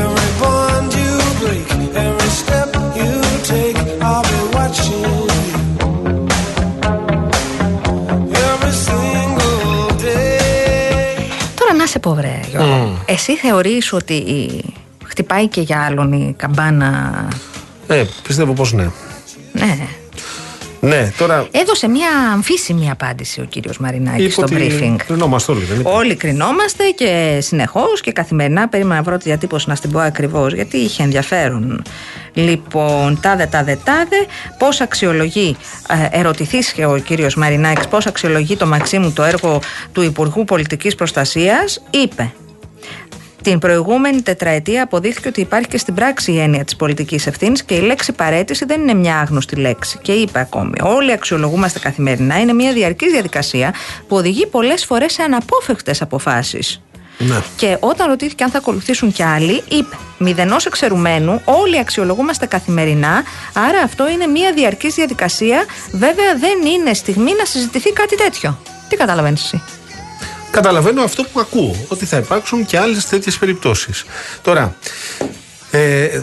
every bond you break, every step you take, I'll be watching you. Every single day. Τώρα να σε πω βρε Γιώργο. Εσύ θεωρείς ότι χτυπάει και για άλλον η καμπάνα Ε, πιστεύω πως ναι. Ναι. Ναι, τώρα. Έδωσε μια αμφίσιμη απάντηση ο κύριος Μαρινάκης είπε στο ότι briefing. Κρινόμαστε όλοι, δεν είπε. Όλοι κρινόμαστε και συνεχώς και καθημερινά. Περίμενα να βρω τη διατύπωση να στην πω ακριβώς, γιατί είχε ενδιαφέρον. Λοιπόν, τάδε, τάδε, τάδε. Πώς αξιολογεί, ε, ερωτηθείς και ο κύριος Μαρινάκης, πώς αξιολογεί το Μαξίμου το έργο του Υπουργού Πολιτικής Προστασίας, είπε. Την προηγούμενη τετραετία αποδείχθηκε ότι υπάρχει και στην πράξη η έννοια της πολιτικής ευθύνης και η λέξη παρέτηση δεν είναι μια άγνωστη λέξη. Και είπε ακόμη: Όλοι αξιολογούμαστε καθημερινά. Είναι μια διαρκής διαδικασία που οδηγεί πολλές φορές σε αναπόφευκτες αποφάσεις. Ναι. Και όταν ρωτήθηκε αν θα ακολουθήσουν κι άλλοι, είπε: Μηδενός εξαιρουμένου, όλοι αξιολογούμαστε καθημερινά. Άρα αυτό είναι μια διαρκής διαδικασία. Βέβαια δεν είναι στιγμή να συζητηθεί κάτι τέτοιο. Τι καταλαβαίνεις εσύ; Καταλαβαίνω αυτό που ακούω, ότι θα υπάρξουν και άλλες τέτοιες περιπτώσεις. Τώρα, ε,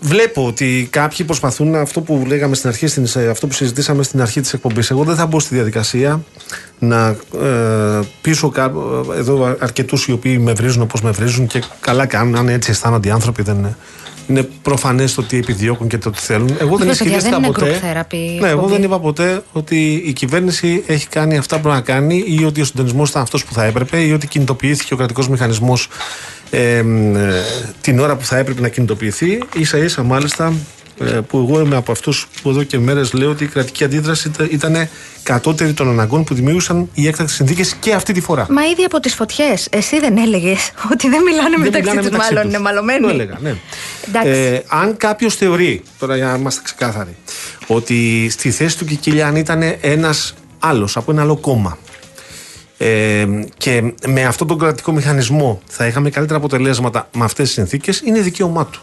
βλέπω ότι κάποιοι προσπαθούν αυτό που λέγαμε στην αρχή, στην, σε αυτό που συζητήσαμε στην αρχή της εκπομπής. Εγώ δεν θα μπω στη διαδικασία να ε, πείσω κά- ε, εδώ αρκετούς οι οποίοι με βρίζουν όπως με βρίζουν και καλά κάνουν. Αν έτσι αισθάνονται οι άνθρωποι, δεν είναι. Είναι προφανές το τι επιδιώκουν και το τι θέλουν. Εγώ δεν Βέβαια, παιδιά, ισχυρίστηκα δεν είναι ποτέ. group therapy Ναι, εγώ εκπομπή. δεν είπα ποτέ ότι η κυβέρνηση έχει κάνει αυτά που πρέπει να κάνει ή ότι ο συντονισμός ήταν αυτός που θα έπρεπε ή ότι κινητοποιήθηκε ο κρατικός μηχανισμός ε, μ, ε, την ώρα που θα έπρεπε να κινητοποιηθεί. σα ίσα μάλιστα ε, που εγώ είμαι από αυτούς που εδώ και μέρες λέω ότι η κρατική αντίδραση ήταν- ήταν κατώτερη των αναγκών που δημιούργησαν οι έκτακτες συνθήκες και αυτή τη φορά. Μα ήδη από τις φωτιές, εσύ δεν έλεγες ότι δεν μιλάνε Δεν μεταξύ μιλάνε τους, μεταξύ μάλλον τους. είναι μαλωμένοι. Το έλεγα, ναι. Εντάξει. Ε, αν κάποιος θεωρεί, τώρα για να είμαστε ξεκάθαροι, ότι στη θέση του Κικίλιαν ήταν ένας άλλος από ένα άλλο κόμμα ε, και με αυτόν τον κρατικό μηχανισμό θα είχαμε καλύτερα αποτελέσματα με αυτές τις συνθήκες, είναι δικαίωμά του.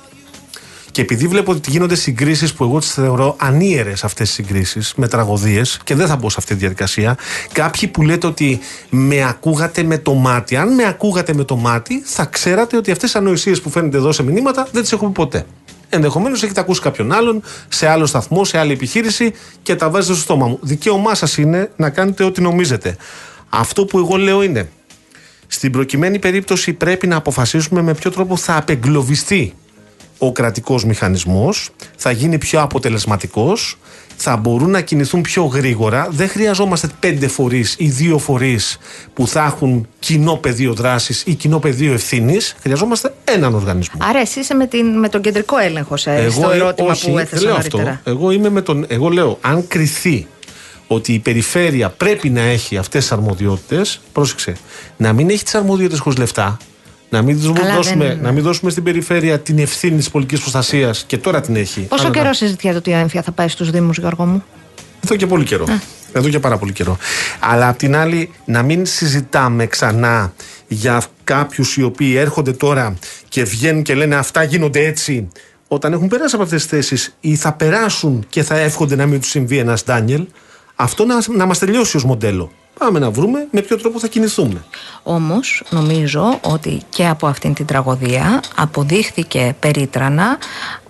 Και επειδή βλέπω ότι γίνονται συγκρίσεις που εγώ τις θεωρώ ανίερες αυτές τις συγκρίσεις με τραγωδίες, και δεν θα μπω σε αυτή τη διαδικασία, κάποιοι που λέτε ότι με ακούγατε με το μάτι, αν με ακούγατε με το μάτι, θα ξέρατε ότι αυτές τις ανοησίες που φαίνεται εδώ σε μηνύματα δεν τις έχουμε ποτέ. Ενδεχομένως έχετε ακούσει κάποιον άλλον σε άλλο σταθμό, σε άλλη επιχείρηση και τα βάζετε στο στόμα μου. Δικαίωμά σας είναι να κάνετε ό,τι νομίζετε. Αυτό που εγώ λέω είναι, στην προκειμένη περίπτωση πρέπει να αποφασίσουμε με ποιο τρόπο θα απεγκλωβιστεί ο κρατικός μηχανισμός, θα γίνει πιο αποτελεσματικός, θα μπορούν να κινηθούν πιο γρήγορα. Δεν χρειαζόμαστε πέντε φορείς ή δύο φορείς που θα έχουν κοινό πεδίο δράσης ή κοινό πεδίο ευθύνης. Χρειαζόμαστε έναν οργανισμό. Άρα εσύ είσαι με, την, με τον κεντρικό έλεγχο σε, στο ε, ερώτημα όχι, που δεν έθεσα λέω νωρίτερα. αυτό. Εγώ, είμαι με τον, εγώ λέω, αν κριθεί ότι η περιφέρεια πρέπει να έχει αυτές τις αρμοδιότητες, πρόσεξε, να μην έχει τις αρμοδιότητες χωρίς λεφτά, να μην, τους Καλά, δώσουμε, δεν- να μην δώσουμε στην περιφέρεια την ευθύνη της πολιτικής προστασίας και τώρα την έχει. Πόσο Αλλά να- καιρό συζητιέται ότι η έμφυα θα πάει στους Δήμους, Γιώργο μου; Εδώ και πολύ καιρό. Εδώ και πάρα πολύ καιρό. Αλλά απ' την άλλη, να μην συζητάμε ξανά για κάποιους οι οποίοι έρχονται τώρα και βγαίνουν και λένε αυτά γίνονται έτσι, όταν έχουν περάσει από αυτές τις θέσεις ή θα περάσουν και θα εύχονται να μην τους συμβεί ένας Ντάνιελ, αυτό να, να μας τελειώσει ως μοντέλο. Πάμε να βρούμε με ποιο τρόπο θα κινηθούμε. Όμως νομίζω ότι και από αυτήν την τραγωδία αποδείχθηκε περίτρανα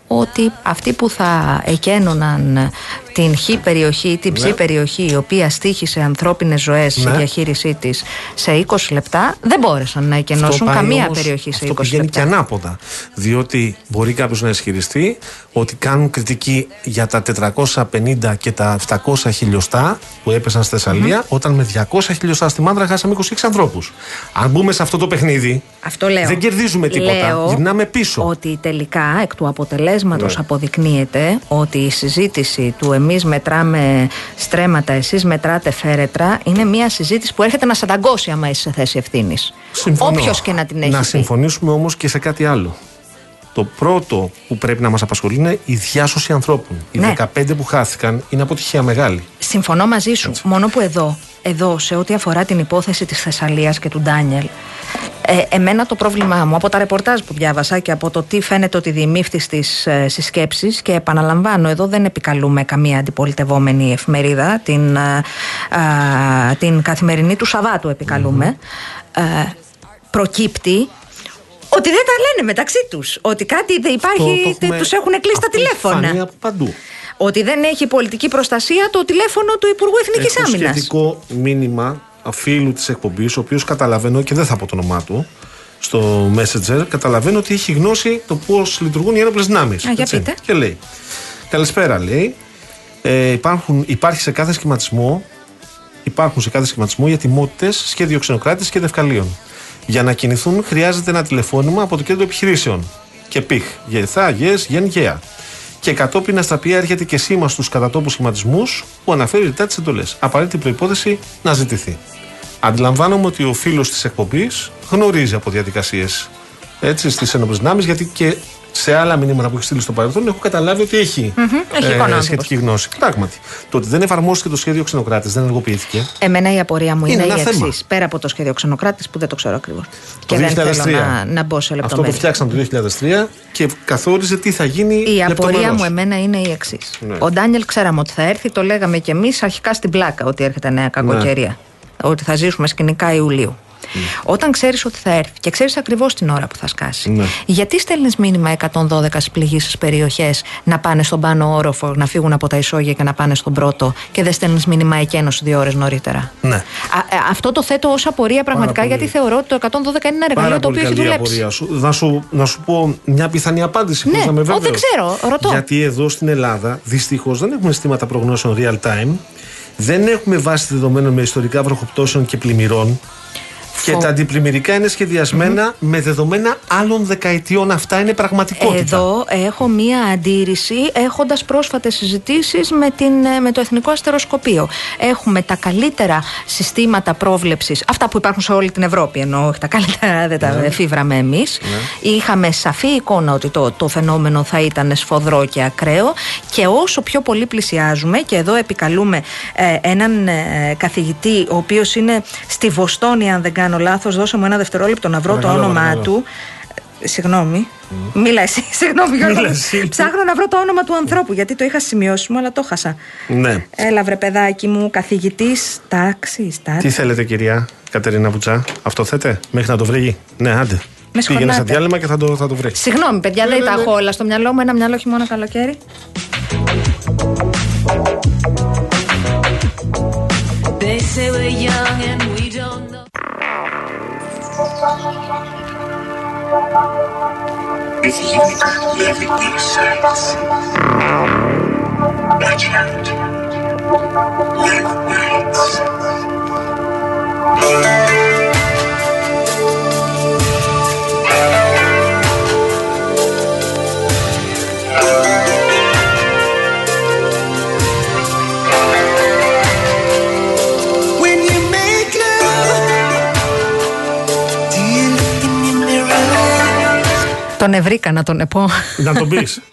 ότι αυτοί που θα εκένωναν την χ περιοχή, την ψ Ναι. περιοχή η οποία στήχησε ανθρώπινες ζωές στη Ναι. διαχείρισή της σε 20 λεπτά δεν μπόρεσαν να εκενώσουν Αυτό πάει καμία όμως- περιοχή σε αυτό 20 πηγαίνει λεπτά. και ανάποδα. Διότι μπορεί κάποιος να ισχυριστεί ότι κάνουν κριτική για τα 450 και τα 700 χιλιοστά που έπεσαν στη θεσσαλια όταν με 200 χιλιοστά στη Μάντρα χάσαμε 26 ανθρώπους. Αν μπούμε σε αυτό το παιχνίδι, Αυτό λέω. δεν κερδίζουμε τίποτα. Λέω Γυρνάμε πίσω. Ότι τελικά εκ του αποτελέσματος Ναι. αποδεικνύεται ότι η συζήτηση του εμείς μετράμε στρέμματα, εσείς μετράτε φέρετρα είναι μια συζήτηση που έρχεται να σε ταγκώσει άμα είσαι σε θέση ευθύνης. Συμφωνώ. Όποιος και να την έχει Να πει. συμφωνήσουμε όμως και σε κάτι άλλο. Το πρώτο που πρέπει να μας απασχολεί είναι η διάσωση ανθρώπων. Οι Ναι. 15 που χάθηκαν είναι αποτυχία μεγάλη. Συμφωνώ μαζί σου. Μόνο που εδώ, εδώ, σε ό,τι αφορά την υπόθεση της Θεσσαλίας και του Ντάνιελ, ε, εμένα το πρόβλημά μου από τα ρεπορτάζ που διάβασα και από το τι φαίνεται ότι διημήφθη στις ε, συσκέψεις και επαναλαμβάνω, εδώ δεν επικαλούμε καμία αντιπολιτευόμενη εφημερίδα, την, ε, α, την καθημερινή του Σαββάτου επικαλούμε, ε, προκύπτει ότι δεν τα λένε μεταξύ τους. Ότι κάτι δεν Αυτό υπάρχει, το έχουμε- τους έχουν κλείσει τα αυτό έχει τηλέφωνα. φανεί από παντού. Ότι δεν έχει πολιτική προστασία το τηλέφωνο του Υπουργού Εθνικής Έχω Άμυνας. σχετικό μήνυμα φίλου της εκπομπής, ο οποίος καταλαβαίνω και δεν θα πω το όνομά του στο Messenger, καταλαβαίνω ότι έχει γνώση το πώς λειτουργούν οι ένοπλες δυνάμεις. για πείτε. Και λέει: Καλησπέρα, λέει. Ε, υπάρχουν, υπάρχει σε κάθε σχηματισμό υπάρχουν σε κάθε σχηματισμό οι ετοιμότητες σχέδιο ξενοκράτη και δευκαλίων. Για να κινηθούν χρειάζεται ένα τηλεφώνημα από το κέντρο επιχειρήσεων. Και πიხ, γεθά, γες, γεν, γέα. Και κατόπιν στα οποία έρχεται και σήμα στους κατατόπους σχηματισμούς που αναφέρει ρητά τις εντολές. Απαραίτητη προπόθεση να ζητηθεί. Αντιλαμβάνομαι ότι ο φίλος της εκπομπής γνωρίζει από διαδικασίες έτσι στις ένοπλε δυνάμεις, γιατί και σε άλλα μηνύματα που έχει στείλει στο παρελθόν έχω καταλάβει ότι έχει, Έχει εικόνα άνθρωπος. σχετική γνώση. Πράγματι. Το ότι δεν εφαρμόστηκε το σχέδιο ξενοκράτης, δεν ενεργοποιήθηκε. Εμένα η απορία μου Είναι είναι, ένα η θέμα. εξής. Πέρα από το σχέδιο ξενοκράτης που δεν το ξέρω ακριβώς. Το Και δεν 2003. θέλω να, να μπω σε Αυτό το λεπτομέρειες. φτιάξαμε το 2003 και καθόριζε τι θα γίνει Η απορία λεπτομερώς. μου εμένα είναι η εξής. Ναι. Ο Ντάνιελ ξέραμε ότι θα έρθει, το λέγαμε κι εμείς αρχικά στην πλάκα ότι έρχεται νέα κακοκαιρία. Ναι. Ότι θα ζήσουμε σκηνικά Ιουλίου. Όταν ξέρεις ότι θα έρθει και ξέρεις ακριβώς την ώρα που θα σκάσει, Ναι. γιατί στέλνεις μήνυμα 112 στις πληγήσεις περιοχές να πάνε στον πάνω όροφο, να φύγουν από τα ισόγεια και να πάνε στον πρώτο και δεν στέλνεις μήνυμα εκένωση δύο ώρες νωρίτερα; Ναι. Α, ε, αυτό το θέτω ως απορία πραγματικά πολύ. γιατί θεωρώ ότι το 112 είναι ένα εργαλείο Πάρα το πολύ οποίο έχει καλή δουλέψει. απορία σου. Να, σου. να σου πω μια πιθανή απάντηση. Ναι, χωρίς να είμαι ο, δεν βέβαιος. ξέρω, ρωτώ. Γιατί εδώ στην Ελλάδα δυστυχώς δεν έχουμε συστήματα προγνώσεων real time. Δεν έχουμε βάση δεδομένων με ιστορικά βροχοπτώσεων και πλημμυρών. Και Φο- τα αντιπλημμυρικά είναι σχεδιασμένα με δεδομένα άλλων δεκαετιών. Αυτά είναι πραγματικότητα. Εδώ έχω μία αντίρρηση έχοντας πρόσφατες συζητήσεις με, την, ε, με το Εθνικό Αστεροσκοπείο. Έχουμε τα καλύτερα συστήματα πρόβλεψης, αυτά που υπάρχουν σε όλη την Ευρώπη εννοώ, όχι τα καλύτερα δεν τα Ναι. εφήβραμε εμείς. Είχαμε σαφή εικόνα ότι το, το φαινόμενο θα ήταν σφοδρό και ακραίο και όσο πιο πολύ πλησιάζουμε και εδώ επικαλούμε ε, έναν ε, καθηγητή ο οποίος είναι στη Βοστόνη αν δεν κάνω λάθος, δώσε μου ένα δευτερόλεπτο να βρω το Παρακαλώ, όνομά παρακαλώ. του. Συγγνώμη. Μίλα εσύ, συγγνώμη Γιώργο. Μίλα μου. εσύ. Ψάχνω να βρω το όνομα του ανθρώπου γιατί το είχα σημειώσει μου, αλλά το χάσα. Ναι. Έλα βρε παιδάκι μου, καθηγητής τάξης, Τι τάξης. θέλετε, κυρία Κατερίνα Βουτσά, αυτό θέτε, μέχρι να το βρει; Ναι, άντε. Με Πήγαινε σε σχολάτε. διάλειμμα και θα το, θα το βρει. Συγγνώμη, παιδιά, Ναι, δεν ναι, τα ναι. έχω όλα στο μυαλό μου. Ένα μυαλό χειμώνα καλοκαίρι. They say we're young and With the unicorn living inside us. Watch out. Live nights. Thank Τον ευρήκα να τον πω. Να τον πεις.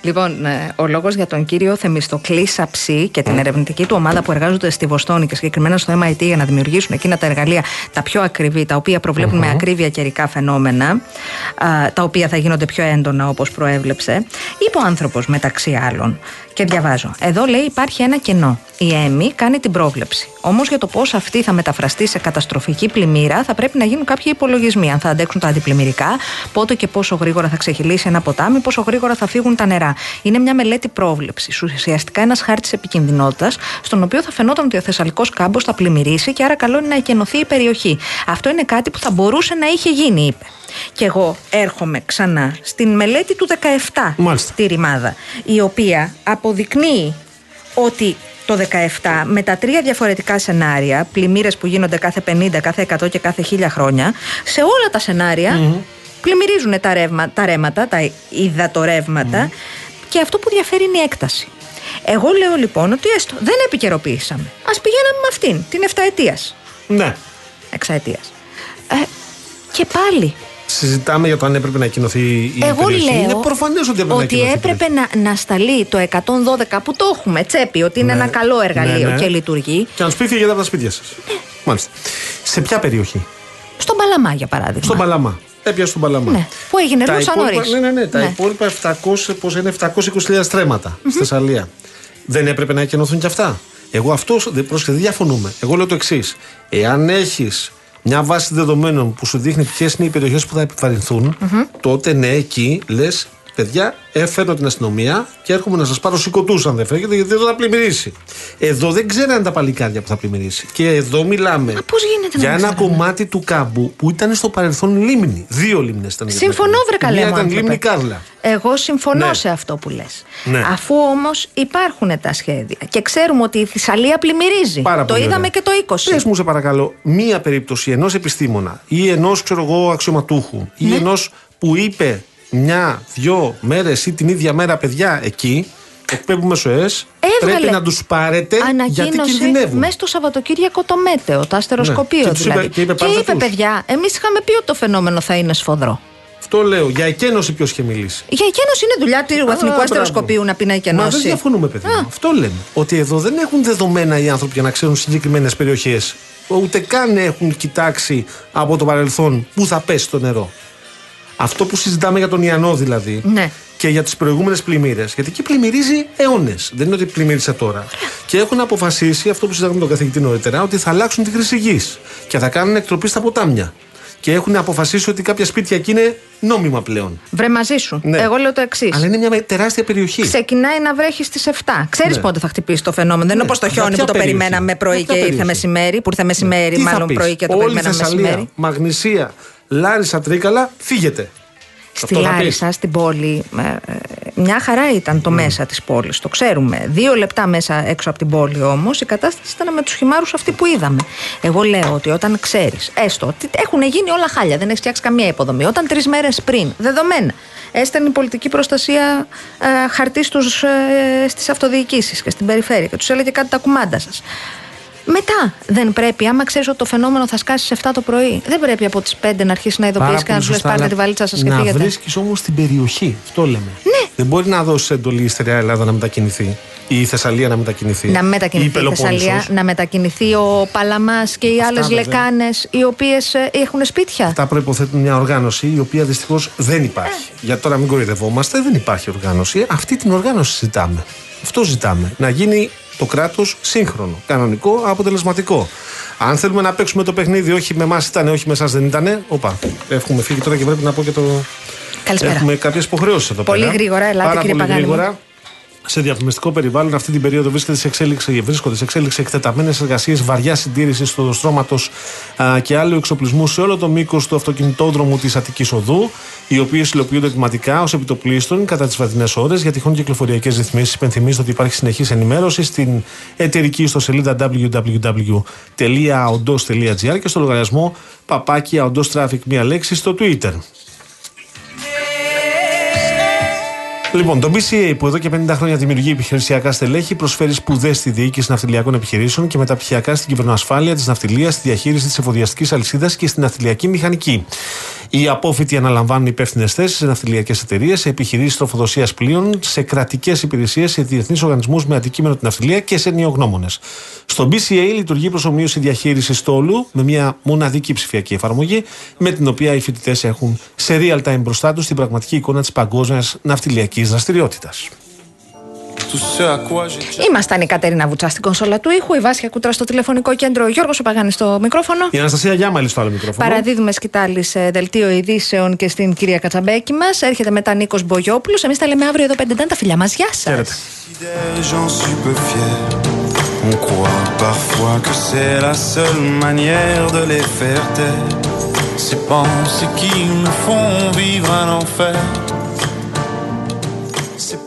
Λοιπόν, ε, ο λόγος για τον κύριο Θεμιστοκλή Σαψή και την ερευνητική του ομάδα που εργάζονται στη Βοστόνη και συγκεκριμένα στο MIT για να δημιουργήσουν εκείνα τα εργαλεία τα πιο ακριβή, τα οποία προβλέπουν με ακρίβεια καιρικά φαινόμενα, α, τα οποία θα γίνονται πιο έντονα όπως προέβλεψε, είπε ο άνθρωπος μεταξύ άλλων. Και διαβάζω. Εδώ λέει υπάρχει ένα κενό. Η ΕΜΗ κάνει την πρόβλεψη. Όμως για το πώς αυτή θα μεταφραστεί σε καταστροφική πλημμύρα θα πρέπει να γίνουν κάποιοι υπολογισμοί. Αν θα αντέξουν τα αντιπλημμυρικά, πότε και πόσο γρήγορα θα ξεχυλήσει ένα ποτάμι, πόσο γρήγορα θα φύγουν τα νερά. Είναι μια μελέτη πρόβλεψης. Ουσιαστικά ένας χάρτης επικινδυνότητας, στον οποίο θα φαινόταν ότι ο Θεσσαλικός κάμπος θα πλημμυρίσει και άρα καλό είναι να εκενωθεί η περιοχή. Αυτό είναι κάτι που θα μπορούσε να είχε γίνει, είπε. Και εγώ έρχομαι ξανά στην μελέτη του 17 Μάλιστα. στη Ρημάδα, η οποία αποδεικνύει ότι το 17 με τα τρία διαφορετικά σενάρια, πλημμύρες που γίνονται κάθε 50, κάθε 100 και κάθε 1000 χρόνια, σε όλα τα σενάρια πλημμυρίζουν τα, ρεύμα, τα ρέματα, τα υδατορεύματα και αυτό που διαφέρει είναι η έκταση. Εγώ λέω λοιπόν ότι έστω δεν επικαιροποιήσαμε. Α πηγαίναμε με αυτήν, την 7 ετία. Ναι. Εξαετίας. Ε, και πάλι Συζητάμε για το αν έπρεπε να κοινωθεί η Εγώ περιοχή. λέω Είναι προφανές ότι έπρεπε να ότι κοινωθεί. η έπρεπε να, να σταλεί το 112 που το έχουμε τσέπη, ότι είναι Ναι. ένα καλό εργαλείο Ναι, ναι. και λειτουργεί. Και να του πει φύγετε από τα σπίτια σας. Μάλιστα. Σε ποια περιοχή, Στον Παλαμά, για παράδειγμα. Στον Παλαμά. Έπιασε στον Παλαμά. Ναι. Που έγινε Τα ρούσα υπόλοιπα- νωρίς. Ναι, ναι, ναι. Τα Ναι. υπόλοιπα 700, πώς είναι 720.000 στρέμματα στη Θεσσαλία. Δεν έπρεπε να εκενωθούν κι αυτά. Εγώ αυτός δεν πρόσεχε, δεν διαφωνούμε. Εγώ λέω το εξής. Εάν έχεις μια βάση δεδομένων που σου δείχνει ποιες είναι οι περιοχές που θα επιβαρυνθουν τότε ναι, εκεί λες, παιδιά, έφερνω την αστυνομία και έρχομαι να σας πάρω σηκωτούς αν δεν φέρετε, γιατί δεν θα πλημμυρίσει. Εδώ δεν ξέρανε τα παλικάρια που θα πλημμυρίσει. Και εδώ μιλάμε πώς γίνεται να για μην ένα ξέρανε. κομμάτι του κάμπου που ήταν στο παρελθόν λίμνη. Δύο λίμνες ήταν. για την Συμφωνώ, ακρίβεια. βρε καλέ Μία μου ήταν άνθρωπε. λίμνη Κάρλα. Εγώ συμφωνώ Ναι. σε αυτό που λες. Ναι. Αφού όμως υπάρχουν τα σχέδια και ξέρουμε ότι η Θησαλία πλημμυρίζει. Πάρα το πολύ είδαμε ωραία. και το 20. Πες μου, σε παρακαλώ, μία περίπτωση ενός επιστήμονα ή ενός αξιωματούχου ή Ναι. ενός που είπε μια-δυο μέρες ή την ίδια μέρα, παιδιά, εκεί, εκπέμπουμε ΣΟΕΣ, Έβγαλε πρέπει να τους πάρετε γιατί Ανακοίνωση κινδυνεύουν. μέσα στο Σαββατοκύριακο το μέτεο, το αστεροσκοπείο Ναι. Και τους είπε- δηλαδή. και είπε, πάρτε τους. παιδιά, εμείς είχαμε πει ότι το φαινόμενο θα είναι σφοδρό. Αυτό λέω. Για εκένωση ποιος είχε μιλήσει. Για εκένωση είναι δουλειά του Α, Εθνικού μπράβο. Αστεροσκοπείου να πει να Μα εκενώσει. δεν διαφωνούμε, παιδί. μου. Αυτό λέμε. Ότι εδώ δεν έχουν δεδομένα οι άνθρωποι για να ξέρουν συγκεκριμένες περιοχές. Ούτε καν έχουν κοιτάξει από το παρελθόν πού θα πέσει το νερό. Αυτό που συζητάμε για τον Ιαννό δηλαδή Ναι. και για τις προηγούμενες πλημμύρες. Γιατί εκεί πλημμυρίζει αιώνες. Δεν είναι ότι πλημμύρισε τώρα. Και έχουν αποφασίσει αυτό που συζητάμε με τον καθηγητή νωρίτερα, ότι θα αλλάξουν τη χρήση γης και θα κάνουν εκτροπή στα ποτάμια. Και έχουν αποφασίσει ότι κάποια σπίτια εκεί είναι νόμιμα πλέον. Βρε μαζί σου. Ναι. Εγώ λέω το εξής. Αλλά είναι μια τεράστια περιοχή. Ξεκινάει να βρέχει στις 7. Ξέρεις Ναι. πότε θα χτυπήσει το φαινόμενο. Δεν είναι Ναι. όπως το Για χιόνι ποια που το περιοχή; περιμέναμε πρωί Για ποια και ήρθε περιοχή; μεσημέρι. Που ήρθε μεσημέρι, Τι θα μάλλον πεις; πρωί και το Όλη περιμέναμε Θεσσαλία, μεσημέρι. Μαγνησία, Λάρισα, Τρίκαλα, φύγετε. Στη Αυτό θα πεις. Λάρισα, στην πόλη, ε, ε, μια χαρά ήταν το μέσα της πόλης. Το ξέρουμε. Δύο λεπτά μέσα έξω από την πόλη όμως η κατάσταση ήταν με τους χυμάρους αυτή που είδαμε. Εγώ λέω ότι όταν ξέρεις, έστω ότι έχουν γίνει όλα χάλια, δεν έχεις φτιάξει καμία υποδομή. Όταν τρεις μέρες πριν, δεδομένα, έστελνε η πολιτική προστασία ε, χαρτί στους, ε, στις αυτοδιοικήσεις και στην περιφέρεια και τους έλεγε κάτι τα κουμάντα σας. Μετά δεν πρέπει, άμα ξέρεις ότι το φαινόμενο θα σκάσεις σε 7 το πρωί, δεν πρέπει από τις 5 να αρχίσεις να ειδοποιήσει και να του λε πάρτε τη βαλίτσα σας και να φύγετε. βρίσκεις όμως την περιοχή. Αυτό λέμε. Ναι. Δεν μπορεί να δώσεις εντολή η Στερεά Ελλάδα να μετακινηθεί ή η Θεσσαλία να μετακινηθεί. Να ή η μετακινηθεί η Πελοπόννησος. Θεσσαλία, να μετακινηθεί ο Παλαμάς και οι άλλες βέβαια. λεκάνες οι οποίες έχουν σπίτια. Αυτά προποθέτουν μια οργάνωση η οποία δυστυχώς δεν υπάρχει. Ε. Για τώρα μην κοροϊδευόμαστε, δεν υπάρχει οργάνωση. Αυτή την οργάνωση ζητάμε. Αυτό ζητάμε. Να γίνει το κράτος σύγχρονο, κανονικό, αποτελεσματικό. Αν θέλουμε να παίξουμε το παιχνίδι, όχι με εμάς ήταν, όχι με εσάς δεν ήταν. Όπα, έχουμε φύγει τώρα και πρέπει να πω και το. Καλησπέρα. Έχουμε κάποιες υποχρεώσεις εδώ Πολύ πέρα. γρήγορα, ελάτε, Πάρα κύριε πολύ Παγάνη μου. γρήγορα. Σε διαφημιστικό περιβάλλον αυτή την περίοδο βρίσκεται σε εξέλιξη, βρίσκονται σε εξέλιξη εκτεταμένες εργασίες βαριά συντήρησης του οδοστρώματο και άλλου εξοπλισμού σε όλο το μήκος του αυτοκινητόδρομου της Αττικής Οδού, οι οποίες υλοποιούνται ετοιματικά ως επιτοπλίστων κατά τις βραδινές ώρες για τυχόν κυκλοφοριακές ρυθμίσεις. Υπενθυμίζω ότι υπάρχει συνεχής ενημέρωση στην εταιρική ιστοσελίδα www.aondos.gr και στο λογαριασμό παπάκι aondos traffic μία λέξη στο Twitter. Λοιπόν, το BCA που εδώ και 50 χρόνια δημιουργεί επιχειρησιακά στελέχη προσφέρει σπουδές στη διοίκηση ναυτιλιακών επιχειρήσεων και μεταπτυχιακά στην κυβερνοασφάλεια της ναυτιλίας, στη διαχείριση της εφοδιαστικής αλυσίδας και στην ναυτιλιακή μηχανική. Οι απόφοιτοι αναλαμβάνουν υπεύθυνες θέσεις σε ναυτιλιακές εταιρείες, σε επιχειρήσεις τροφοδοσίας πλοίων, σε κρατικές υπηρεσίες, σε διεθνείς οργανισμούς με αντικείμενο την ναυτιλία και σε νεογνώμονες. Στο BCA λειτουργεί προσωμείωση διαχείρισης στόλου με μια μοναδική ψηφιακή εφαρμογή, με την οποία οι φοιτητές έχουν σε real time μπροστά τους την πραγματική εικόνα της παγκόσμιας ναυτιλιακής δραστηριότητας. Ήμασταν η Κατερίνα Βουτσά στην κονσόλα του ήχου, η Βάσια Κούτρα στο τηλεφωνικό κέντρο, ο Γιώργος Παγάνη στο μικρόφωνο. Η Αναστασία Γιάμαλη στο άλλο μικρόφωνο. Παραδίδουμε σκητάλη σε δελτίο ειδήσεων και στην κυρία Κατσαμπέκη μας. Έρχεται μετά Νίκος Μπογιόπουλος. Εμείς τα λέμε αύριο εδώ πέντε τα φιλιά μας. Γεια σας. On croit parfois que c'est la seule manière de les faire taire. Ces pensées qui me font vivre un enfer. Ces